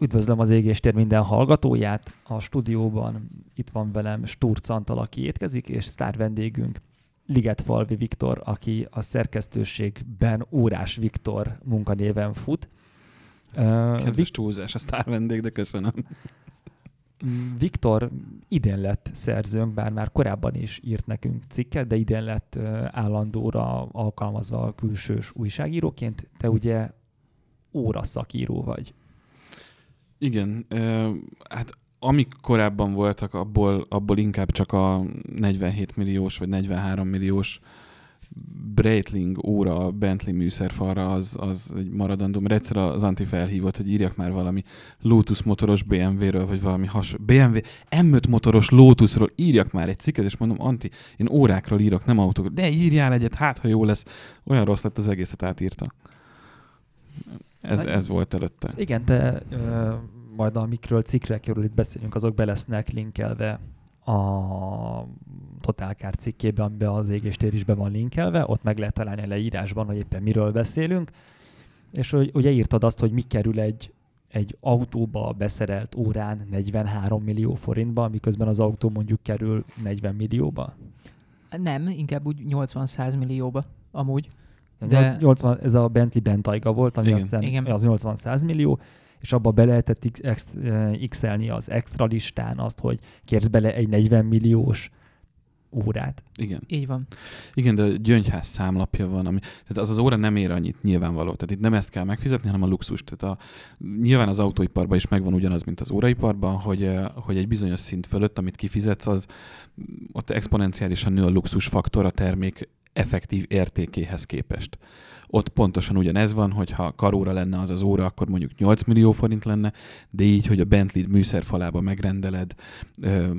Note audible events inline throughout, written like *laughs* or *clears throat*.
Üdvözlöm az égéstér minden hallgatóját. A stúdióban itt van velem Sturc Antal, aki étkezik, és sztár vendégünk Ligetfalvi Viktor, aki a szerkesztőségben Órás Viktor munkanéven fut. Kedves túlzás a sztár vendég, de köszönöm. Viktor idén lett szerzőnk, bár már korábban is írt nekünk cikket, de idén lett állandóra alkalmazva a külsős újságíróként. Te ugye óraszakíró vagy. Igen, hát amik korábban voltak, abból, abból inkább csak a 47 milliós vagy 43 milliós Breitling óra a Bentley műszerfalra az, az egy maradandó, mert egyszer az Anti felhívott, hogy írjak már valami Lotus motoros BMW-ről, vagy valami hasonló. BMW M5 motoros Lotusról írjak már egy cikket, és mondom, Anti, én órákról írok, nem autókról. De írjál egyet, hát ha jó lesz. Olyan rossz lett az egészet átírta. Ez, ez volt előtte. Igen, de ö, majd amikről cikkre kerül, itt beszélünk, azok be lesznek linkelve a Totálkár cikkében, amiben az égéstér is be van linkelve, ott meg lehet találni a leírásban, hogy éppen miről beszélünk, és hogy, ugye írtad azt, hogy mi kerül egy, egy autóba beszerelt órán 43 millió forintba, miközben az autó mondjuk kerül 40 millióba? Nem, inkább úgy 80-100 millióba amúgy. De... 80, ez a Bentley Bentayga volt, ami Igen. azt hiszem Igen. az 80-100 millió, és abba be lehetett eh, x-elni az extra listán azt, hogy kérsz bele egy 40 milliós órát. Igen. Így van. Igen, de a gyöngyház számlapja van, ami, tehát az az óra nem ér annyit nyilvánvaló. Tehát itt nem ezt kell megfizetni, hanem a luxus. Tehát a, nyilván az autóiparban is megvan ugyanaz, mint az óraiparban, hogy, eh, hogy egy bizonyos szint fölött, amit kifizetsz, az ott exponenciálisan nő a luxus faktor a termék effektív értékéhez képest. Ott pontosan ugyanez van, hogy ha karóra lenne az az óra, akkor mondjuk 8 millió forint lenne, de így, hogy a Bentley műszerfalába megrendeled,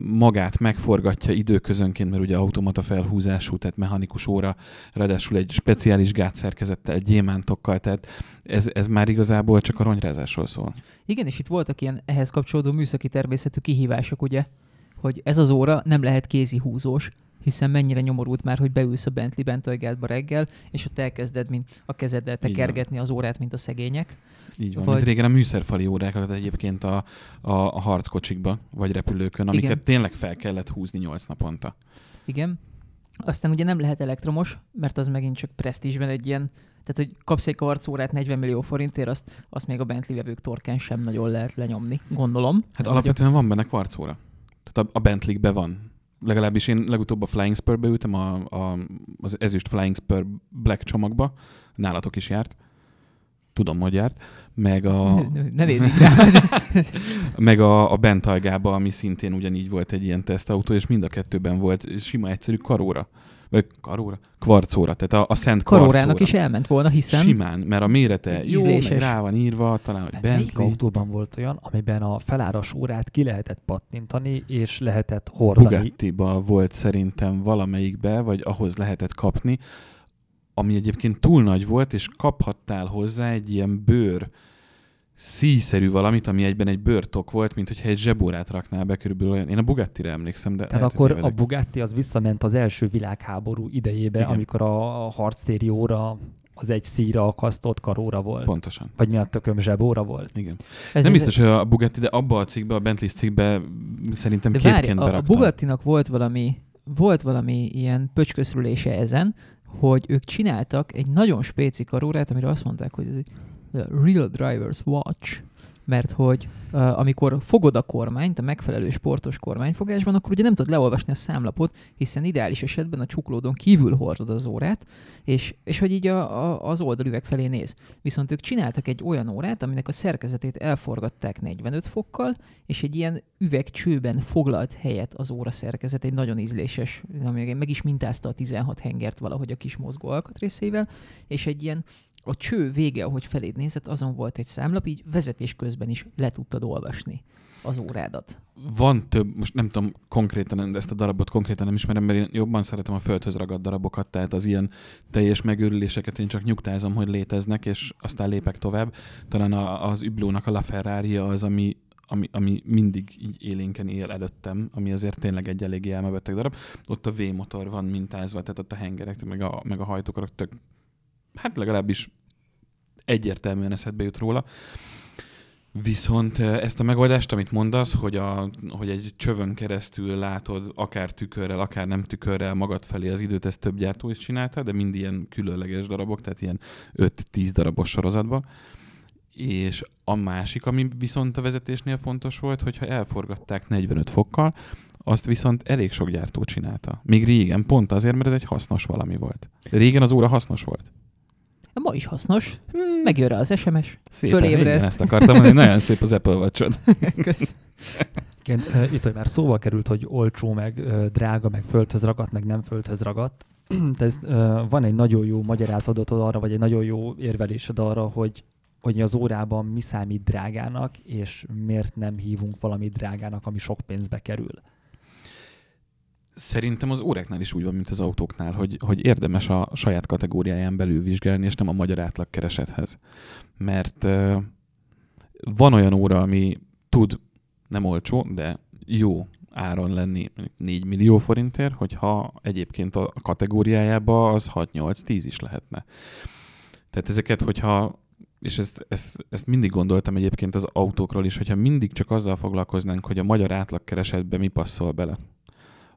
magát megforgatja időközönként, mert ugye automata felhúzású, tehát mechanikus óra, ráadásul egy speciális gátszerkezettel, gyémántokkal, tehát ez, ez már igazából csak a ronyrázásról szól. Igen, és itt voltak ilyen ehhez kapcsolódó műszaki természetű kihívások, ugye, hogy ez az óra nem lehet kézi húzós, hiszen mennyire nyomorult már, hogy beülsz a Bentley Bentaygadba reggel, és ott elkezded mint a kezeddel tekergetni az órát, mint a szegények. Így van, Vagy- mint régen a műszerfali órákat egyébként a, a, a harckocsikba, vagy repülőkön, amiket Igen. tényleg fel kellett húzni 8 naponta. Igen. Aztán ugye nem lehet elektromos, mert az megint csak presztízsben egy ilyen, tehát hogy kapsz egy karcórát 40 millió forintért, azt, azt még a Bentley vevők torkán sem nagyon lehet lenyomni, gondolom. Hát alapvetően van benne kvarcóra. Tehát a, a Bentley-be van. Legalábbis én legutóbb a Flying Spur-be ültem, a, a, az ezüst Flying Spur Black csomagba. Nálatok is járt. Tudom, hogy járt. Meg a, Ne, ne nézzük rá. *laughs* meg a, a Bentaygába, ami szintén ugyanígy volt egy ilyen tesztautó, és mind a kettőben volt sima egyszerű karóra. Vagy karóra? Kvarcóra. Tehát a, a szent Karórának kvarcóra. is elment volna, hiszen Simán, mert a mérete jó, Ízléses. meg rá van írva, talán, hogy Melyik Bentley. autóban volt olyan, amiben a feláras órát ki lehetett pattintani, és lehetett hordani? Bugatti-ba volt szerintem valamelyikbe, vagy ahhoz lehetett kapni, ami egyébként túl nagy volt, és kaphattál hozzá egy ilyen bőr szíszerű valamit, ami egyben egy bőrtok volt, mint hogyha egy zsebórát raknál be, körülbelül olyan. Én a Bugatti-re emlékszem, de Tehát lehet, akkor a. Bugatti az visszament az első világháború idejébe, Igen. amikor a, a harctéri óra az egy szíra akasztott karóra volt. Pontosan. Vagy mi a tököm zsebóra volt. Igen. ez Nem ez- biztos, hogy a Bugatti, de abba a cikkbe, a Bentley cikkbe szerintem De várj, képként a, a beraktam. Bugattinak volt valami, volt valami ilyen pöcsköszrülése ezen, hogy ők csináltak egy nagyon spéci karórát, amire azt mondták, hogy ez egy Real Driver's Watch, mert hogy uh, amikor fogod a kormányt, a megfelelő sportos kormányfogásban, akkor ugye nem tudod leolvasni a számlapot, hiszen ideális esetben a csuklódon kívül hordod az órát, és, és hogy így a, a, az oldalüveg felé néz. Viszont ők csináltak egy olyan órát, aminek a szerkezetét elforgatták 45 fokkal, és egy ilyen üvegcsőben foglalt helyet az óra szerkezet, egy nagyon ízléses, meg is mintázta a 16 hengert valahogy a kis mozgó alkatrészeivel, és egy ilyen a cső vége, ahogy feléd nézett, azon volt egy számlap, így vezetés közben is le tudtad olvasni az órádat. Van több, most nem tudom konkrétan, de ezt a darabot konkrétan nem ismerem, mert én jobban szeretem a földhöz ragadt darabokat, tehát az ilyen teljes megőrüléseket én csak nyugtázom, hogy léteznek, és aztán lépek tovább. Talán a, az Üblónak a LaFerrari az, ami, ami, ami mindig így élénken él előttem, ami azért tényleg egy eléggé elmebeteg darab. Ott a V-motor van mintázva, tehát ott a hengerek, meg a, meg a hajtókarok tök, hát legalábbis egyértelműen eszedbe jut róla. Viszont eh, ezt a megoldást, amit mondasz, hogy, a, hogy egy csövön keresztül látod akár tükörrel, akár nem tükörrel magad felé az időt, ezt több gyártó is csinálta, de mind ilyen különleges darabok, tehát ilyen 5-10 darabos sorozatban. És a másik, ami viszont a vezetésnél fontos volt, hogyha elforgatták 45 fokkal, azt viszont elég sok gyártó csinálta. Még régen, pont azért, mert ez egy hasznos valami volt. Régen az óra hasznos volt. Ma is hasznos. Megjön rá az SMS. Szépen, Fölébreszt. igen, ezt akartam mondani, nagyon szép az Apple watch *laughs* Kösz. Igen, itt, hogy már szóba került, hogy olcsó, meg drága, meg földhöz ragadt, meg nem földhöz ragadt. *clears throat* De ez, ö, van egy nagyon jó magyarázatod arra, vagy egy nagyon jó érvelésed arra, hogy, hogy az órában mi számít drágának, és miért nem hívunk valami drágának, ami sok pénzbe kerül. Szerintem az óráknál is úgy van, mint az autóknál, hogy, hogy érdemes a saját kategóriáján belül vizsgálni, és nem a magyar átlagkeresethez. Mert uh, van olyan óra, ami tud nem olcsó, de jó áron lenni 4 millió forintért, hogyha egyébként a kategóriájába az 6-8-10 is lehetne. Tehát ezeket, hogyha és ezt, ezt, ezt mindig gondoltam egyébként az autókról is, hogyha mindig csak azzal foglalkoznánk, hogy a magyar átlagkeresetbe mi passzol bele,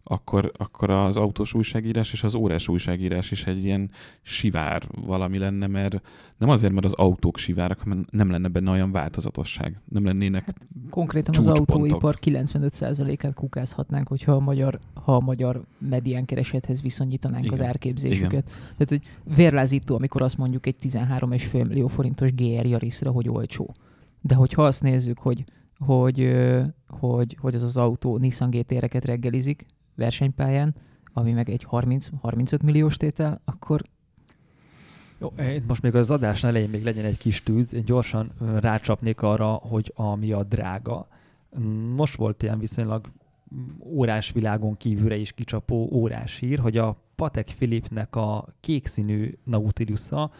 akkor, akkor az autós újságírás és az órás újságírás is egy ilyen sivár valami lenne, mert nem azért, mert az autók sivárak, hanem nem lenne benne olyan változatosság. Nem lennének Konkrétan az autóipar 95%-át kukázhatnánk, hogyha a magyar, ha a magyar medián keresethez viszonyítanánk Igen. az árképzésüket. Tehát, hogy vérlázító, amikor azt mondjuk egy 13,5 millió forintos GR Yarisra, hogy olcsó. De hogyha azt nézzük, hogy, hogy, hogy, hogy az az autó Nissan GT-reket reggelizik versenypályán, ami meg egy 30-35 milliós tétel, akkor Jó, én most még az adás elején még legyen egy kis tűz, én gyorsan ö, rácsapnék arra, hogy ami a drága. Most volt ilyen viszonylag mm, órás világon kívülre is kicsapó órás hír, hogy a Patek Philipnek a kékszínű Nautilusa,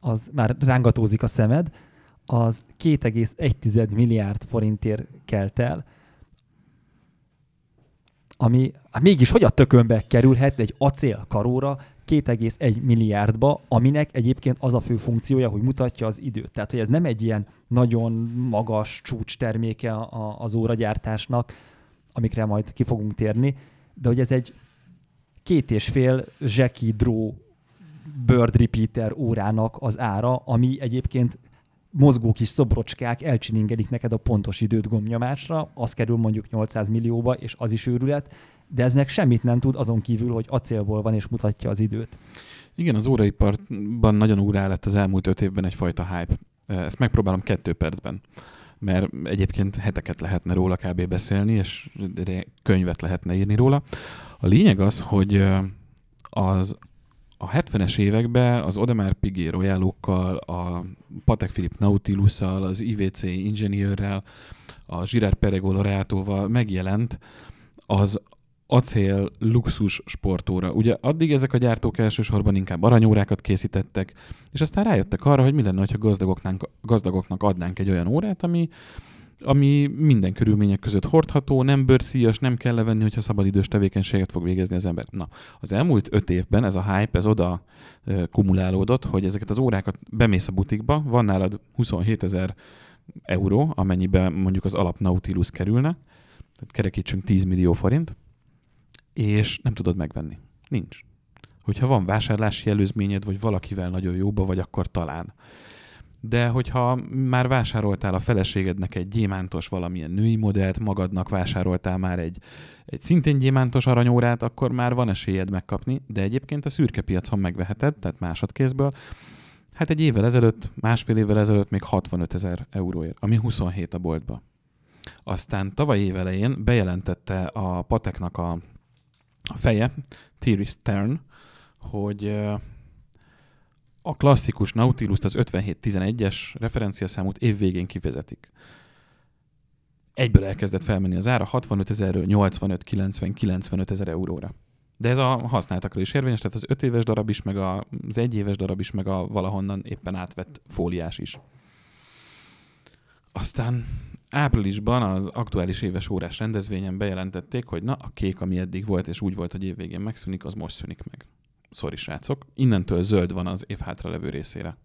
az már rángatózik a szemed, az 2,1 milliárd forintért kelt el, ami hát mégis hogy a tökönbe kerülhet egy acél karóra 2,1 milliárdba, aminek egyébként az a fő funkciója, hogy mutatja az időt. Tehát, hogy ez nem egy ilyen nagyon magas csúcs terméke a- az óragyártásnak, amikre majd ki fogunk térni, de hogy ez egy két és fél Jackie Draw Bird Repeater órának az ára, ami egyébként mozgó kis szobrocskák elcsiningelik neked a pontos időt gombnyomásra, az kerül mondjuk 800 millióba, és az is őrület, de ez meg semmit nem tud azon kívül, hogy acélból van és mutatja az időt. Igen, az óraiparban nagyon úrá lett az elmúlt öt évben egyfajta hype. Ezt megpróbálom kettő percben, mert egyébként heteket lehetne róla kb. beszélni, és könyvet lehetne írni róla. A lényeg az, hogy az a 70-es években az Audemars Piguet Royalokkal, a Patek Philippe Nautilussal, az IVC Engineerrel, a Girard Perregaux Laureatóval megjelent az acél luxus sportóra. Ugye addig ezek a gyártók elsősorban inkább aranyórákat készítettek, és aztán rájöttek arra, hogy mi lenne, ha gazdagoknak adnánk egy olyan órát, ami, ami minden körülmények között hordható, nem bőrszíjas, nem kell levenni, hogyha szabadidős tevékenységet fog végezni az ember. Na, az elmúlt öt évben ez a hype, ez oda kumulálódott, hogy ezeket az órákat bemész a butikba, van nálad 27 ezer euró, amennyiben mondjuk az alap Nautilus kerülne, tehát kerekítsünk 10 millió forint, és nem tudod megvenni. Nincs. Hogyha van vásárlási előzményed, vagy valakivel nagyon jóba vagy, akkor talán. De hogyha már vásároltál a feleségednek egy gyémántos valamilyen női modellt, magadnak vásároltál már egy, egy szintén gyémántos aranyórát, akkor már van esélyed megkapni, de egyébként a szürke piacon megveheted, tehát másodkézből, hát egy évvel ezelőtt, másfél évvel ezelőtt még 65 ezer euróért, ami 27 a boltba. Aztán tavaly év elején bejelentette a Pateknak a, a feje, Thierry Stern, hogy a klasszikus Nautilus az 5711-es referenciaszámút év végén kivezetik. Egyből elkezdett felmenni az ára 65 ezerről 85, 90, 95 ezer euróra. De ez a használtakra is érvényes, tehát az 5 éves darab is, meg az 1 éves darab is, meg a valahonnan éppen átvett fóliás is. Aztán áprilisban az aktuális éves órás rendezvényen bejelentették, hogy na, a kék, ami eddig volt, és úgy volt, hogy évvégén megszűnik, az most szűnik meg. Sorry, srácok. Innentől zöld van az év hátra levő részére.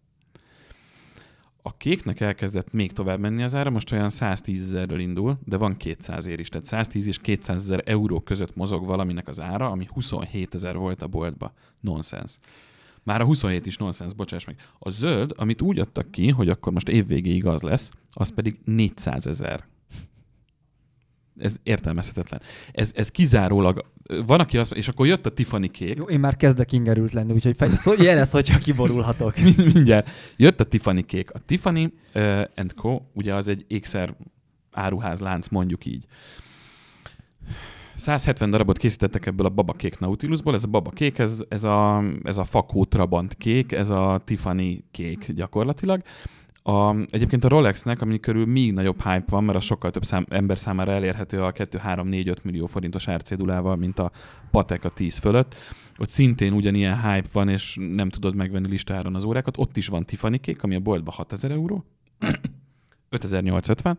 A kéknek elkezdett még tovább menni az ára, most olyan 110 ezerről indul, de van 200 ér is. Tehát 110 és 200 ezer euró között mozog valaminek az ára, ami 27 ezer volt a boltba. Nonsens. Már a 27 is nonsens, bocsáss meg. A zöld, amit úgy adtak ki, hogy akkor most évvégéig az lesz, az pedig 400 ezer. Ez értelmezhetetlen. Ez, ez kizárólag, van, aki azt és akkor jött a Tiffany kék. Jó, én már kezdek ingerült lenni, úgyhogy fej, szó, jelez, hogyha kiborulhatok. *laughs* Mindjárt. Jött a Tiffany kék. A Tiffany uh, and Co. ugye az egy ékszer áruház lánc, mondjuk így. 170 darabot készítettek ebből a babakék Nautilusból. Ez a babakék, ez, ez, a, ez a fakó trabant kék, ez a Tiffany kék gyakorlatilag. A, egyébként a Rolexnek, ami körül még nagyobb hype van, mert a sokkal több szám, ember számára elérhető a 2-3-4-5 millió forintos árcédulával, mint a Patek a 10 fölött. Ott szintén ugyanilyen hype van, és nem tudod megvenni listáron az órákat. Ott is van Tiffany kék, ami a boltban 6000 euró, *clears throat* 5850,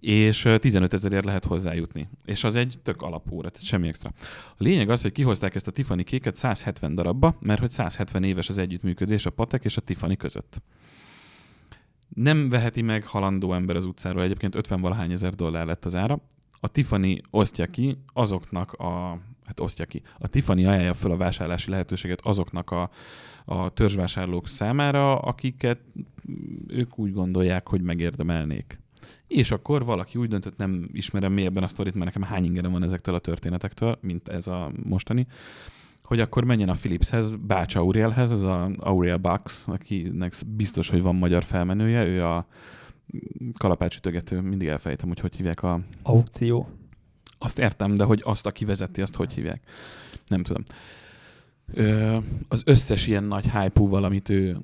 és 15 ezerért lehet hozzájutni. És az egy tök alapóra, tehát semmi extra. A lényeg az, hogy kihozták ezt a Tiffany kéket 170 darabba, mert hogy 170 éves az együttműködés a Patek és a Tiffany között. Nem veheti meg halandó ember az utcáról, egyébként 50 valahány ezer dollár lett az ára. A Tiffany osztja ki azoknak a, hát osztja ki, a Tiffany ajánlja föl a vásárlási lehetőséget azoknak a, a törzsvásárlók számára, akiket ők úgy gondolják, hogy megérdemelnék. És akkor valaki úgy döntött, nem ismerem mélyebben a sztorit, mert nekem hány ingerem van ezektől a történetektől, mint ez a mostani, hogy akkor menjen a Philipshez, Bács Aurielhez, ez a Auriel Bax, akinek biztos, hogy van magyar felmenője, ő a kalapácsütögető, mindig elfelejtem, hogy hogy hívják a... Aukció. Azt értem, de hogy azt, aki vezeti, azt hogy hívják. Nem tudom. Ö, az összes ilyen nagy hype amit ő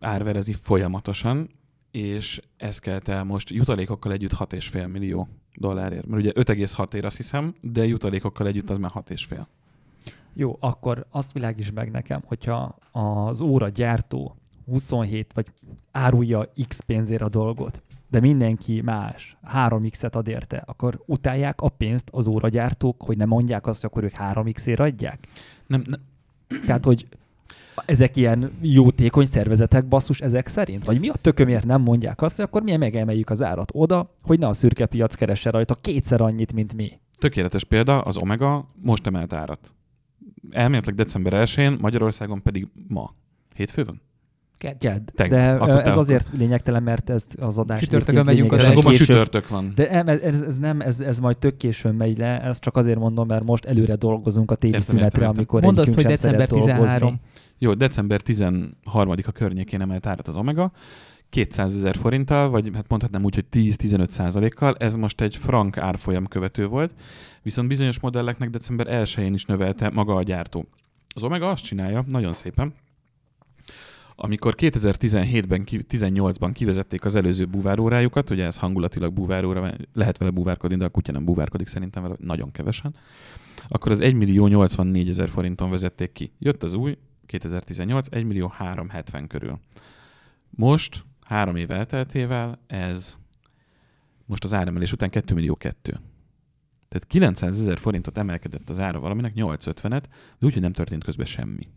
árverezi folyamatosan, és ez kelt el most jutalékokkal együtt 6,5 millió dollárért. Mert ugye 5,6 ér azt hiszem, de jutalékokkal együtt az már 6,5. Jó, akkor azt világíts meg nekem, hogyha az óra gyártó 27 vagy árulja X pénzért a dolgot, de mindenki más 3x-et ad érte, akkor utálják a pénzt az óragyártók, hogy nem mondják azt, hogy akkor ők 3x-ért adják? Nem, nem. Tehát, hogy ezek ilyen jótékony szervezetek basszus ezek szerint? Vagy mi a tökömért nem mondják azt, hogy akkor mi megemeljük az árat oda, hogy ne a szürke piac keresse rajta kétszer annyit, mint mi? Tökéletes példa, az Omega most emelt árat. Elméletileg december 1-én, Magyarországon pedig ma. Hétfő van? Kedd. Kedd. Tegnap. De Akkor ez azért lényegtelen, mert ez az adás Csütörtökön megyünk lényegesen akkor csütörtök van. De ez, ez, nem, ez, ez majd tök későn megy le, ezt csak azért mondom, mert most előre dolgozunk a téli Értem, szünetre, értem, értem. amikor Mondd azt, hogy december 13. dolgozni. Jó, december 13-a környékén emelt árat az Omega, 200 ezer forinttal, vagy hát mondhatnám úgy, hogy 10-15 százalékkal, ez most egy frank árfolyam követő volt, viszont bizonyos modelleknek december 1-én is növelte maga a gyártó. Az Omega azt csinálja, nagyon szépen, amikor 2017-ben, 18-ban kivezették az előző búvárórájukat, ugye ez hangulatilag búváróra, lehet vele búvárkodni, de a kutya nem búvárkodik szerintem vele, nagyon kevesen, akkor az 1 millió 84 ezer forinton vezették ki. Jött az új, 2018, 1 millió 370 körül. Most, három év elteltével, ez most az áremelés után 2 millió 2. Tehát 900 ezer forintot emelkedett az ára valaminek, 850-et, de úgy, hogy nem történt közben semmi.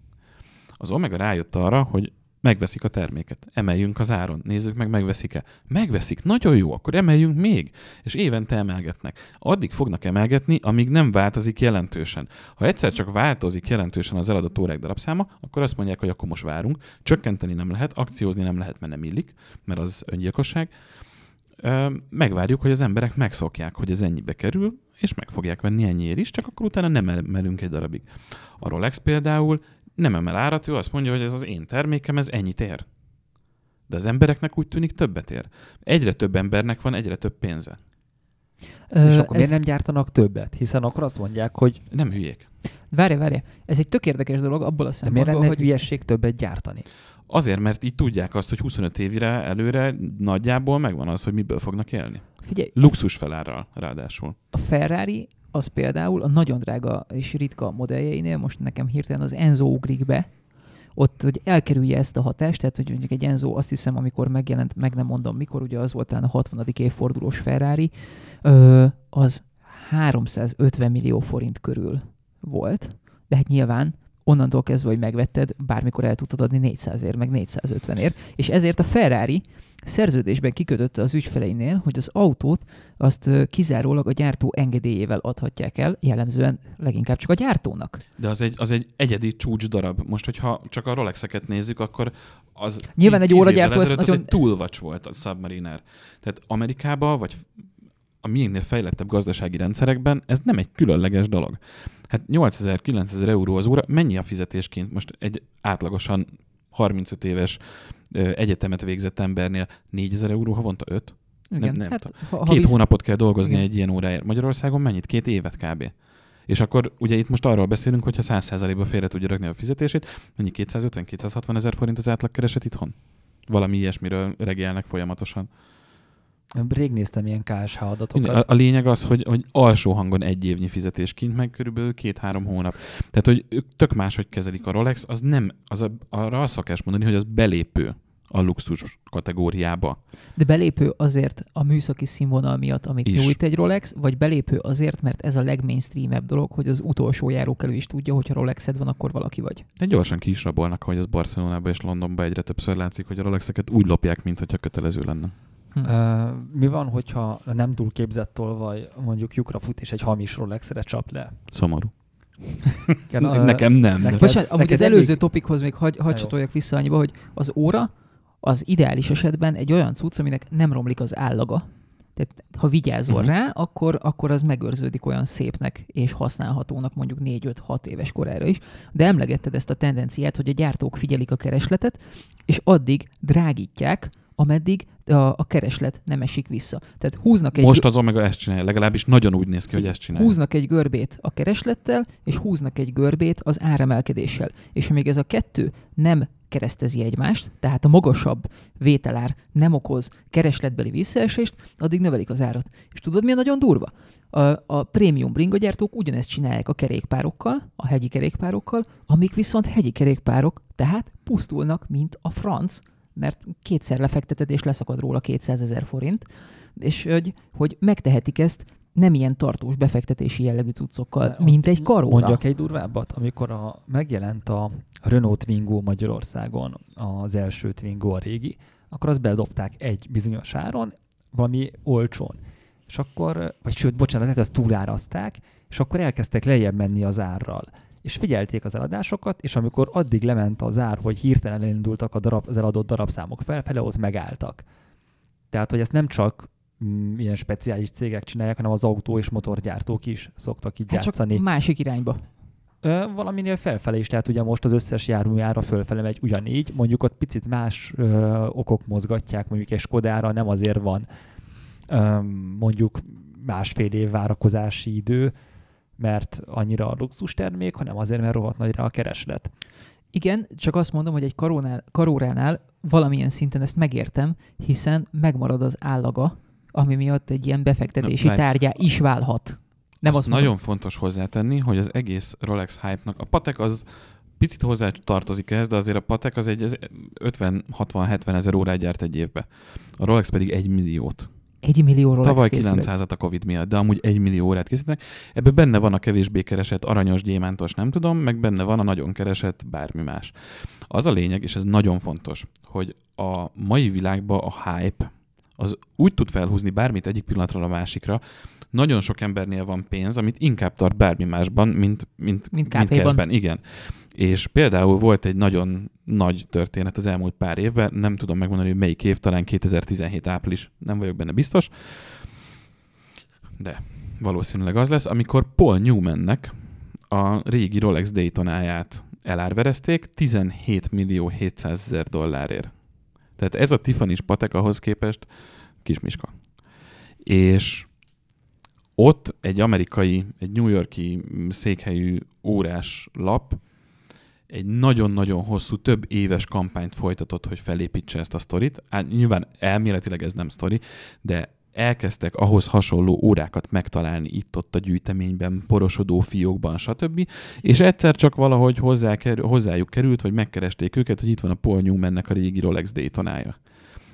Az Omega rájött arra, hogy megveszik a terméket, emeljünk az áron, nézzük meg, megveszik-e. Megveszik, nagyon jó, akkor emeljünk még, és évente emelgetnek. Addig fognak emelgetni, amíg nem változik jelentősen. Ha egyszer csak változik jelentősen az eladott órák darabszáma, akkor azt mondják, hogy akkor most várunk. Csökkenteni nem lehet, akciózni nem lehet, mert nem illik, mert az öngyilkosság. Megvárjuk, hogy az emberek megszokják, hogy ez ennyibe kerül, és meg fogják venni ennyiért is, csak akkor utána nem emelünk egy darabig. A Rolex például nem emel árat, ő azt mondja, hogy ez az én termékem, ez ennyit ér. De az embereknek úgy tűnik többet ér. Egyre több embernek van egyre több pénze. Ö, És akkor ez, miért nem gyártanak többet? Hiszen akkor azt mondják, hogy Nem hülyék. Várj, várj. Ez egy tök érdekes dolog abból a de miért szempontból, lenne hogy hülyesség többet gyártani? Azért, mert így tudják azt, hogy 25 évre előre nagyjából megvan az, hogy miből fognak élni. figyelj, Luxus felárral ráadásul. a Ferrari az például a nagyon drága és ritka modelljeinél, most nekem hirtelen az Enzo ugrik be, ott, hogy elkerülje ezt a hatást, tehát hogy mondjuk egy Enzo, azt hiszem, amikor megjelent, meg nem mondom mikor, ugye az volt talán a 60. évfordulós Ferrari, az 350 millió forint körül volt, de hát nyilván onnantól kezdve, hogy megvetted, bármikor el tudtad adni 400 ér, meg 450 ér, és ezért a Ferrari szerződésben kikötötte az ügyfeleinél, hogy az autót azt kizárólag a gyártó engedélyével adhatják el, jellemzően leginkább csak a gyártónak. De az egy, az egy egyedi csúcs darab. Most, hogyha csak a Rolexeket nézzük, akkor az Nyilván egy évvel ezt ezelőtt nagyon- egy túlvacs volt a Submariner. Tehát Amerikában, vagy a miénknél fejlettebb gazdasági rendszerekben ez nem egy különleges dolog. Hát 8000-9000 euró az óra, mennyi a fizetésként? Most egy átlagosan 35 éves egyetemet végzett embernél 4000 euró havonta 5? Igen, nem hát, ha, ha Két visz- hónapot kell dolgozni Igen. egy ilyen óráért. Magyarországon mennyit? Két évet kb. És akkor ugye itt most arról beszélünk, hogyha 100%-ba félre tudja rakni a fizetését, mennyi 250-260 ezer forint az átlagkereset itthon? Valami ilyesmiről regélnek folyamatosan. Rég néztem ilyen KSH adatokat. A, a lényeg az, hogy, hogy alsó hangon egy évnyi fizetés kint, meg körülbelül két-három hónap. Tehát, hogy ők tök máshogy kezelik a Rolex, az nem, az a, arra azt szokás mondani, hogy az belépő a luxus kategóriába. De belépő azért a műszaki színvonal miatt, amit Is. nyújt egy Rolex, vagy belépő azért, mert ez a legmainstreamebb dolog, hogy az utolsó járókelő is tudja, hogyha Rolexed van, akkor valaki vagy. De gyorsan ki is rabolnak, hogy az Barcelonában és Londonban egyre többször látszik, hogy a Rolexeket úgy lopják, mint hogyha kötelező lenne. Ö, mi van, hogyha nem túl képzett tolvaj mondjuk lyukra fut és egy hamis Rolexre csap le? Szomorú. Igen, ö, Nekem nem. neked- de- Bocsánat, amúgy az előző elég- topikhoz még hagy, hagy csatoljak vissza annyiba, hogy az óra az ideális esetben egy olyan cucc, aminek nem romlik az állaga. Tehát ha vigyázol uh-huh. rá, akkor, akkor az megőrződik olyan szépnek és használhatónak mondjuk 4-5-6 éves korára is. De emlegetted ezt a tendenciát, hogy a gyártók figyelik a keresletet, és addig drágítják, ameddig a, a kereslet nem esik vissza. Tehát húznak egy, Most az Omega ezt csinálja, legalábbis nagyon úgy néz ki, hogy ezt csinálja. húznak egy görbét a kereslettel, és húznak egy görbét az áremelkedéssel. És amíg ez a kettő nem keresztezi egymást, tehát a magasabb vételár nem okoz keresletbeli visszaesést, addig növelik az árat. És tudod, mi a nagyon durva? A, a prémium bringagyártók ugyanezt csinálják a kerékpárokkal, a hegyi kerékpárokkal, amik viszont hegyi kerékpárok, tehát pusztulnak, mint a franc, mert kétszer lefekteted, és leszakad róla 200 ezer forint, és hogy, hogy megtehetik ezt nem ilyen tartós befektetési jellegű cuccokkal, De mint egy karóra. Mondjak egy durvábbat, amikor a, megjelent a Renault Twingo Magyarországon, az első Twingo a régi, akkor azt bedobták egy bizonyos áron, valami olcsón. És akkor, vagy sőt, bocsánat, lehet, ezt túlárazták, és akkor elkezdtek lejjebb menni az árral. És figyelték az eladásokat, és amikor addig lement az ár, hogy hirtelen elindultak a darab, az eladott darabszámok felfele, ott megálltak. Tehát, hogy ezt nem csak mm, ilyen speciális cégek csinálják, hanem az autó és motorgyártók is szoktak így hát játszani. csak másik irányba. Ö, valaminél felfele is, tehát ugye most az összes járműára fölfele megy ugyanígy, mondjuk ott picit más ö, okok mozgatják, mondjuk egy Skodára nem azért van ö, mondjuk másfél év várakozási idő, mert annyira a luxus termék, hanem azért, mert rohadt nagyra a kereslet. Igen, csak azt mondom, hogy egy karónál, karóránál valamilyen szinten ezt megértem, hiszen megmarad az állaga, ami miatt egy ilyen befektetési Na, tárgyá is válhat. Nem azt azt mondom. nagyon fontos hozzátenni, hogy az egész Rolex hype-nak, a Patek az picit hozzá tartozik ehhez, de azért a Patek az egy ez 50-60-70 ezer órát gyárt egy évbe. A Rolex pedig egy milliót. Egy millió Rolex Tavaly készülék. 900-at a Covid miatt, de amúgy egy millió órát készítenek. Ebben benne van a kevésbé keresett aranyos, gyémántos, nem tudom, meg benne van a nagyon keresett bármi más. Az a lényeg, és ez nagyon fontos, hogy a mai világban a hype az úgy tud felhúzni bármit egyik pillanatról a másikra, nagyon sok embernél van pénz, amit inkább tart bármi másban, mint, mint, Mint mint cashben. Igen. És például volt egy nagyon nagy történet az elmúlt pár évben, nem tudom megmondani, hogy melyik év, talán 2017 április, nem vagyok benne biztos, de valószínűleg az lesz, amikor Paul Newmannek a régi Rolex Daytonáját elárverezték 17 millió 700 ezer dollárért. Tehát ez a Tiffany-s patek ahhoz képest kismiska. És ott egy amerikai, egy New Yorki székhelyű órás lap egy nagyon-nagyon hosszú, több éves kampányt folytatott, hogy felépítse ezt a sztorit. Hát nyilván elméletileg ez nem sztori, de elkezdtek ahhoz hasonló órákat megtalálni itt-ott a gyűjteményben, porosodó fiókban, stb. És egyszer csak valahogy hozzá kerül, hozzájuk került, vagy megkeresték őket, hogy itt van a Paul Newmannek a régi Rolex Daytonája.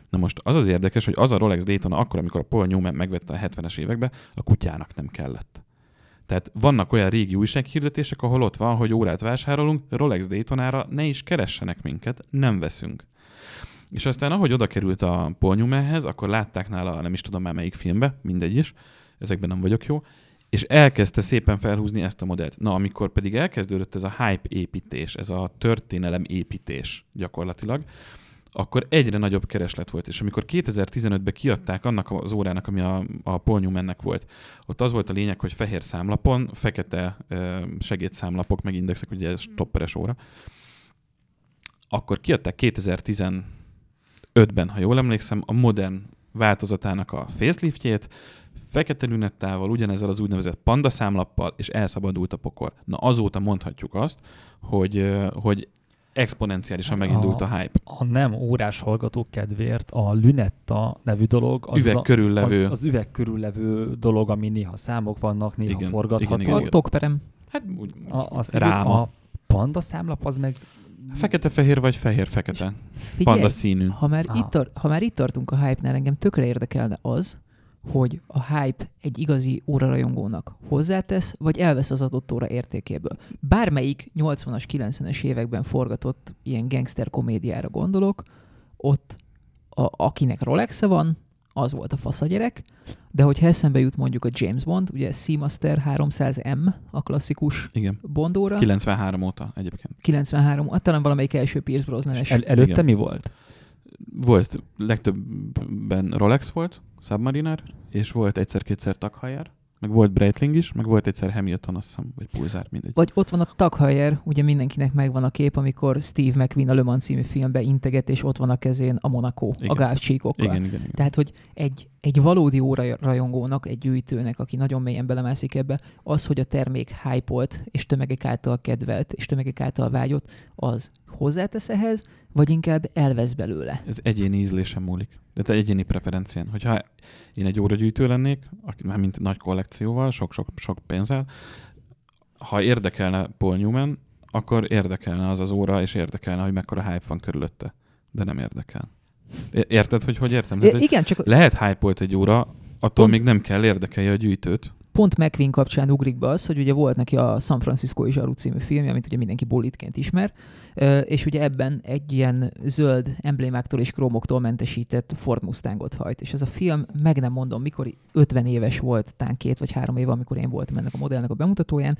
Na most az az érdekes, hogy az a Rolex Daytona akkor, amikor a Paul Newman megvette a 70-es években, a kutyának nem kellett. Tehát vannak olyan régi újsághirdetések, ahol ott van, hogy órát vásárolunk, Rolex Daytonára ne is keressenek minket, nem veszünk. És aztán, ahogy oda került a Paul Newmanhez, akkor látták nála, nem is tudom már melyik filmbe, mindegy is, ezekben nem vagyok jó, és elkezdte szépen felhúzni ezt a modellt. Na, amikor pedig elkezdődött ez a hype építés, ez a történelem építés gyakorlatilag, akkor egyre nagyobb kereslet volt. És amikor 2015-ben kiadták annak az órának, ami a, a Paul Newmannek volt, ott az volt a lényeg, hogy fehér számlapon, fekete segédszámlapok, meg indexek, ugye ez stopperes óra, akkor kiadták 2015-ben, ha jól emlékszem, a modern változatának a faceliftjét, fekete lünettával, ugyanezzel az úgynevezett panda számlappal, és elszabadult a pokol. Na azóta mondhatjuk azt, hogy, hogy exponenciálisan megindult a, a hype. A nem órás hallgatók kedvéért a Lünetta nevű dolog, az üveg körül levő. Az, az üveg körül levő dolog, ami néha számok vannak, néha igen, forgatható. Igen, igen, igen. A tokperem. Hát úgy, a, a, ráma. A panda számlap az meg Fekete-fehér vagy fehér-fekete? Panda színű. Ha már, itt tar- ha már itt tartunk a hype-nál, engem tökre érdekelne az, hogy a hype egy igazi órarajongónak hozzátesz, vagy elvesz az adott óra értékéből. Bármelyik 80-as, 90-es években forgatott ilyen gangster komédiára gondolok, ott a, akinek Rolex-e van, az volt a fasz a gyerek, de hogyha eszembe jut mondjuk a James Bond, ugye Seamaster 300M, a klasszikus Igen. Bondóra. 93 óta egyébként. 93, hát talán valamelyik első Pierce Brosnan-es. El, előtte Igen. mi volt? Volt, legtöbben Rolex volt, Submariner, és volt egyszer-kétszer Tag meg volt Breitling is, meg volt egyszer Hamilton, azt hiszem, vagy Pulsar, mindegy. Vagy ott van a Tag ugye mindenkinek megvan a kép, amikor Steve McQueen a Le Mans című filmbe integet, és ott van a kezén a Monaco, igen. a gávcsíkokkal. Igen, igen, igen. Tehát, hogy egy, egy valódi óra rajongónak, egy gyűjtőnek, aki nagyon mélyen belemászik ebbe, az, hogy a termék hype és tömegek által kedvelt, és tömegek által vágyott, az hozzátesz ehhez, vagy inkább elvesz belőle? Ez egyéni ízlésem múlik. De egyéni preferencián. Hogyha én egy óragyűjtő lennék, mint nagy kollekcióval, sok-sok sok pénzzel, ha érdekelne Paul Newman, akkor érdekelne az az óra, és érdekelne, hogy mekkora hype van körülötte. De nem érdekel. Érted, hogy hogy értem? É, igen, csak... Lehet hype egy óra, attól pont, még nem kell érdekelje a gyűjtőt. Pont McQueen kapcsán ugrik be az, hogy ugye volt neki a San Francisco Zsaru című filmje, amit ugye mindenki bolitként ismer, és ugye ebben egy ilyen zöld emblémáktól és krómoktól mentesített Ford Mustangot hajt. És ez a film, meg nem mondom, mikor 50 éves volt, tán két vagy három éve, amikor én voltam ennek a modellnek a bemutatóján,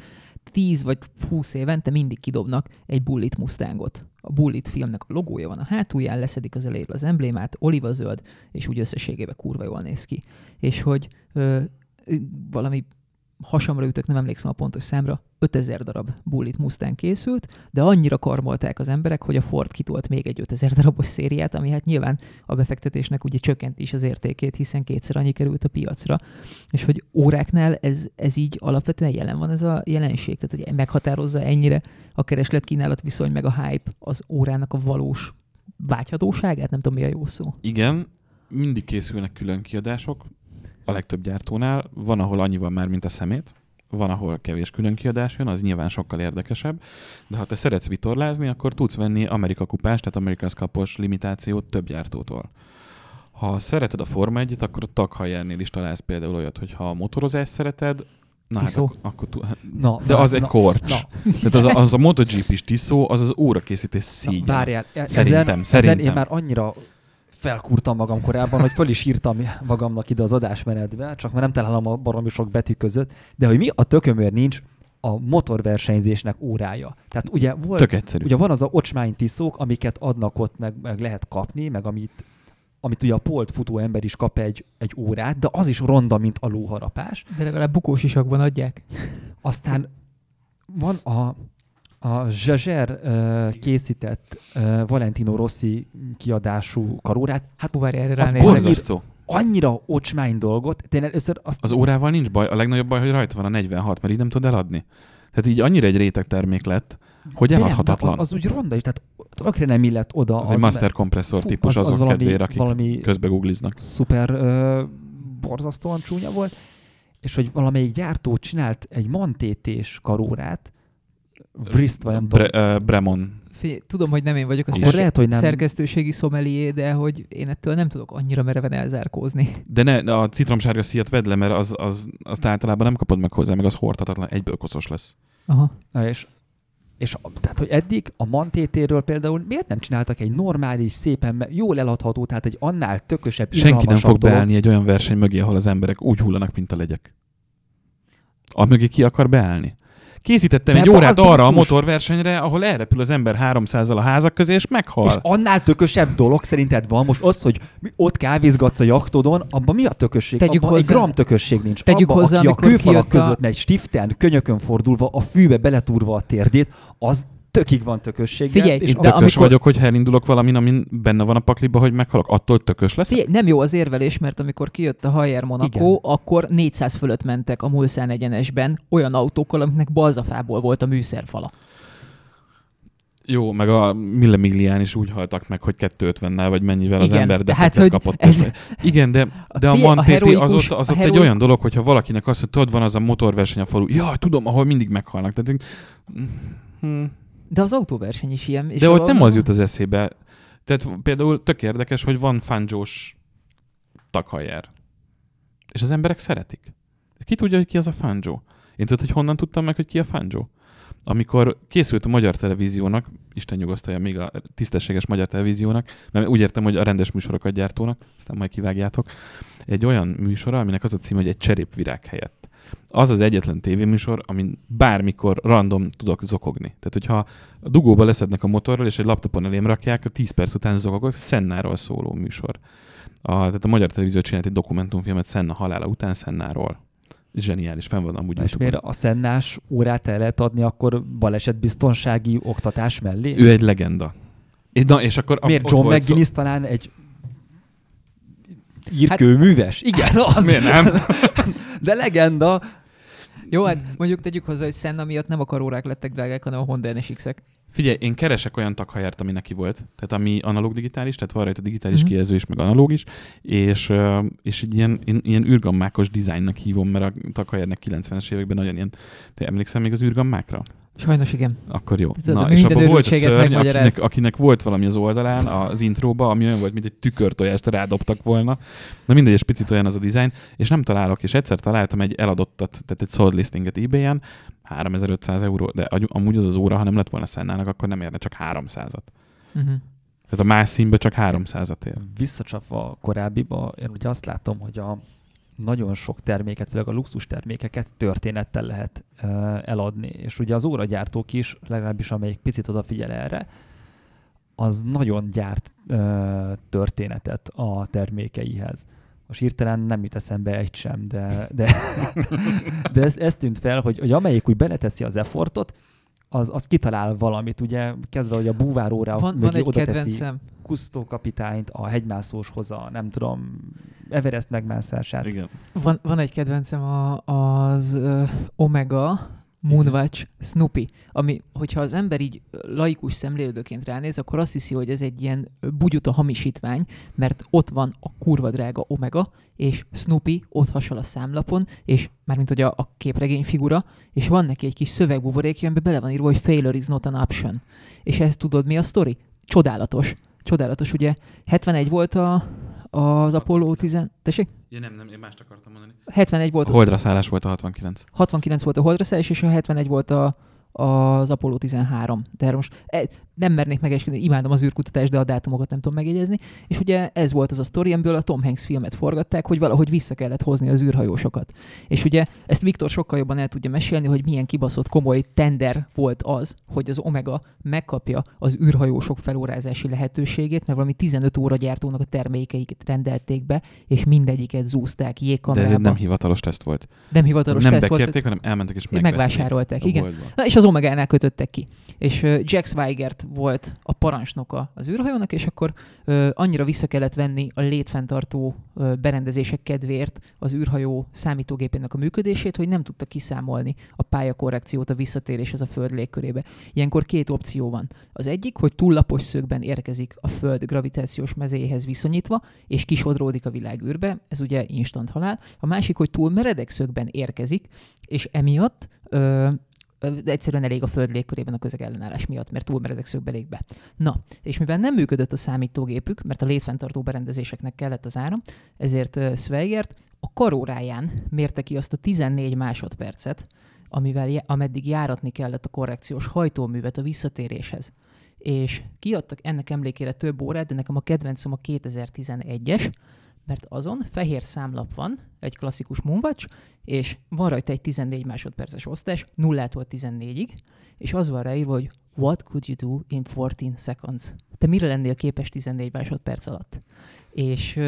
10 vagy 20 évente mindig kidobnak egy Bullit Mustangot. A Bullit filmnek a logója van a hátulján, leszedik az elejéről az emblémát, oliva zöld, és úgy összességében kurva jól néz ki. És hogy ö, valami hasamra ütök, nem emlékszem a pontos számra, 5000 darab Bullet Mustang készült, de annyira karmolták az emberek, hogy a Ford kitolt még egy 5000 darabos szériát, ami hát nyilván a befektetésnek ugye csökkent is az értékét, hiszen kétszer annyi került a piacra, és hogy óráknál ez, ez így alapvetően jelen van ez a jelenség, tehát hogy meghatározza ennyire a kereslet-kínálat viszony meg a hype az órának a valós vágyhatóságát, nem tudom mi a jó szó. Igen, mindig készülnek külön kiadások, a legtöbb gyártónál. Van, ahol annyi van már, mint a szemét, van, ahol kevés külön kiadás jön, az nyilván sokkal érdekesebb, de ha te szeretsz vitorlázni, akkor tudsz venni Amerika kupás, tehát America's Cupos limitációt több gyártótól. Ha szereted a Forma 1 akkor a Tag is találsz például olyat, hogy ha a motorozást szereted, Na, hát ak- akkor t- hát, na, de az na, egy korcs. Na. Tehát az a, az a MotoGP is tiszó, az az órakészítés szégyen. Na, várjál, e- szerintem, ezen, szerintem. Ezen én már annyira felkúrtam magam korábban, hogy föl is írtam magamnak ide az adásmenetbe, csak már nem találom a baromi sok betű között, de hogy mi a tökömért nincs a motorversenyzésnek órája. Tehát ugye, volt, Tök egyszerű. ugye van az a ocsmány tiszók, amiket adnak ott, meg, meg lehet kapni, meg amit, amit ugye a polt futó ember is kap egy, egy órát, de az is ronda, mint a lóharapás. De legalább bukós isakban adják. Aztán van a, a Zsezser uh, készített uh, Valentino Rossi kiadású karórát, hát Hú, várj, erre az borzasztó. Annyira ocsmány dolgot, tényleg először azt... Az órával nincs baj, a legnagyobb baj, hogy rajta van a 46, mert így nem tud eladni. Tehát így annyira egy réteg termék lett, hogy de eladhatatlan. Nem, az, az, úgy ronda is, tehát tökre nem illett oda. Az, az egy master kompresszor típus az, az azok valami, kedvére, akik valami közbe googliznak. Szuper uh, borzasztóan csúnya volt, és hogy valamelyik gyártó csinált egy mantétés karórát, Vrist, vagy nem Bre, tudom. uh, Bremon. Figyelj, tudom, hogy nem én vagyok a Akkor szerke- lehet, hogy nem. szerkesztőségi szomelié, de hogy én ettől nem tudok annyira mereven elzárkózni. De ne, a citromsárga szíjat vedd le, mert az, az, azt általában nem kapod meg hozzá, meg az hordhatatlan, egyből koszos lesz. Aha. Na és, és a- tehát, hogy eddig a mantétéről például miért nem csináltak egy normális, szépen, jól eladható, tehát egy annál tökösebb, Senki nem fog dolog. beállni egy olyan verseny mögé, ahol az emberek úgy hullanak, mint a legyek. A mögé ki akar beállni? Készítettem De egy órát arra a basszus! motorversenyre, ahol elrepül az ember 300-al a házak közé, és meghal. És annál tökösebb dolog szerinted van most az, hogy mi- ott kávézgatsz a jachtodon, abban mi a tökösség? Tegyük abban hozzá- egy gram tökösség nincs. tegyük abban, hozzá, aki a kőfalak a- között megy stiften, könyökön fordulva, a fűbe beletúrva a térdét, az tökig van tökösséggel. Figyelj, és de tökös amikor- vagyok, hogyha elindulok valamin, amin benne van a pakliba, hogy meghalok, attól tökös lesz. Figyelj, nem jó az érvelés, mert amikor kijött a Hajer Monaco, Igen. akkor 400 fölött mentek a Mulszán egyenesben olyan autókkal, amiknek balzafából volt a műszerfala. Jó, meg a Mille Millián is úgy haltak meg, hogy 250-nel, vagy mennyivel az Igen, ember tehát, defektet hogy kapott. ez- Igen, de, de a a Mantéti az ott, az ott egy olyan dolog, hogyha valakinek azt, hogy tudod, van az a motorverseny a falu, jaj, tudom, ahol mindig meghalnak. Tehát, hm, De az autóverseny is ilyen. És de a- ott nem az jut az eszébe. Tehát például tök érdekes, hogy van fánzsós takhajár. És az emberek szeretik. Ki tudja, hogy ki az a fánzsó? Én tudod, hogy honnan tudtam meg, hogy ki a fánzsó? Amikor készült a magyar televíziónak, Isten nyugosztalja még a tisztességes magyar televíziónak, mert úgy értem, hogy a rendes műsorokat gyártónak, aztán majd kivágjátok, egy olyan műsora, aminek az a cím, hogy egy cserépvirág helyett. Az az egyetlen tévéműsor, amin bármikor random tudok zokogni. Tehát, hogyha a dugóba leszednek a motorról, és egy laptopon elém rakják, a 10 perc után zokogok, Szennáról szóló műsor. A, tehát a magyar televízió csinált egy dokumentumfilmet Szenna halála után Szennáról. Zseniális, fenn van amúgy És miért a szennás órát el lehet adni akkor balesetbiztonsági oktatás mellé? Ő egy legenda. Na, és akkor Miért John volt szó- talán egy írkőműves? Igen, az. Miért nem? *laughs* De legenda. Jó, hát mondjuk tegyük hozzá, hogy Senna miatt nem a karórák lettek drágák, hanem a Honda NSX-ek. Figyelj, én keresek olyan takhajárt, ami neki volt, tehát ami analóg digitális, tehát van rajta digitális uh-huh. kijelző is, meg analóg is, és, és egy ilyen, én, ilyen űrgammákos dizájnnak hívom, mert a takhajárnak 90-es években nagyon ilyen, te emlékszel még az űrgammákra? Sajnos igen. Akkor jó. Tudod, Na, és abban volt a szörny, akinek, akinek, volt valami az oldalán, az intróba, ami olyan volt, mint egy tükörtojást rádobtak volna. Na mindegy, és picit olyan az a dizájn, és nem találok, és egyszer találtam egy eladottat, tehát egy sold listinget eBay-en, 3500 euró, de amúgy az az óra, ha nem lett volna szennának, akkor nem érne csak 300-at. Uh-huh. Tehát a más színbe csak 300-at ér. Visszacsapva a korábbiba, én ugye azt látom, hogy a nagyon sok terméket, főleg a luxus termékeket történettel lehet uh, eladni. És ugye az óragyártók is, legalábbis amelyik picit odafigyel erre, az nagyon gyárt uh, történetet a termékeihez. Most hirtelen nem jut eszembe egy sem, de, de, *laughs* de ez, ez tűnt fel, hogy, hogy amelyik úgy beleteszi az effortot, az, az kitalál valamit, ugye kezdve, hogy a búváróra Van, van mögé egy oda teszi kedvencem. Kusztó kapitányt, a hegymászós hoza, nem tudom, Everest megmászását. Igen. Van, van egy kedvencem a, az Omega Moonwatch Snoopy, ami, hogyha az ember így laikus szemlélődőként ránéz, akkor azt hiszi, hogy ez egy ilyen bugyuta hamisítvány, mert ott van a kurva drága Omega, és Snoopy ott hasal a számlapon, és mármint hogy a, a képregény figura, és van neki egy kis szövegbuborékja, amiben bele van írva, hogy failure is not an option. És ezt tudod mi a sztori? Csodálatos. Csodálatos, ugye 71 volt a, az Apollo 10... Tessék? Ja, nem, nem, én mást akartam mondani. 71 volt A holdra szállás volt a 69. 69 volt a holdra szállás, és a 71 volt a, az Apollo 13. De most e, nem mernék megesküdni, imádom az űrkutatást, de a dátumokat nem tudom megjegyezni. És ugye ez volt az a sztori, amiből a Tom Hanks filmet forgatták, hogy valahogy vissza kellett hozni az űrhajósokat. És ugye ezt Viktor sokkal jobban el tudja mesélni, hogy milyen kibaszott komoly tender volt az, hogy az Omega megkapja az űrhajósok felórázási lehetőségét, mert valami 15 óra gyártónak a termékeiket rendelték be, és mindegyiket zúzták De jégkamerába. ez egy nem hivatalos teszt volt. nem hivatalos nem teszt volt. bekérték, hanem elmentek és megvették megvásárolták, igen. Na, és az Omegánál kötöttek ki. És Jack Swigert volt a parancsnoka az űrhajónak, és akkor annyira vissza kellett venni a létfenntartó berendezések kedvéért az űrhajó számítógépének a működését, hogy nem tudta kiszámolni a pályakorrekciót a visszatéréshez a Föld légkörébe. Ilyenkor két opció van. Az egyik, hogy túl lapos szögben érkezik a Föld gravitációs mezéhez viszonyítva, és kisodródik a világűrbe, ez ugye instant halál. A másik, hogy túl meredek szögben érkezik, és emiatt Ö, Egyszerűen elég a föld légkörében a közegellenállás miatt, mert túl meredek szögbelégbe. Na, és mivel nem működött a számítógépük, mert a létfenntartó berendezéseknek kellett az áram, ezért ö, Swigert a karóráján mérte ki azt a 14 másodpercet, amivel, ameddig járatni kellett a korrekciós hajtóművet a visszatéréshez. És kiadtak ennek emlékére több órát, de nekem a kedvencem a 2011-es, mert azon fehér számlap van, egy klasszikus Moonwatch, és van rajta egy 14 másodperces osztás, 0-tól 14-ig, és az van ráírva, hogy What could you do in 14 seconds? Te mire lennél képes 14 másodperc alatt? És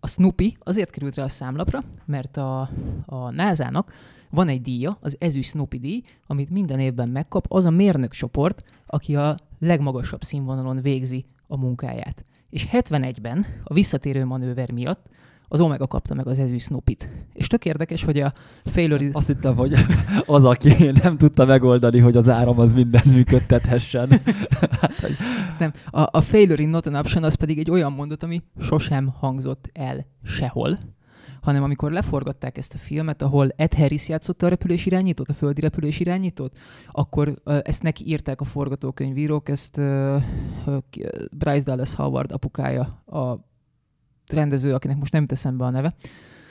a Snoopy azért került rá a számlapra, mert a, a NASA-nak van egy díja, az ezüst Snoopy díj, amit minden évben megkap az a mérnökcsoport, aki a legmagasabb színvonalon végzi a munkáját. És 71-ben a visszatérő manőver miatt az Omega kapta meg az ezüst Snoopy-t. És tök érdekes, hogy a Failure Azt hittem, hogy *laughs* az, aki nem tudta megoldani, hogy az áram az minden működtethessen. *laughs* Nem, a, a failure in not an option az pedig egy olyan mondat, ami sosem hangzott el sehol, hanem amikor leforgatták ezt a filmet, ahol Ed Harris játszotta a repülés irányítót, a földi repülés irányítót, akkor ezt neki írták a forgatókönyvírók, ezt Bryce Dallas Howard apukája, a rendező, akinek most nem jut eszembe a neve.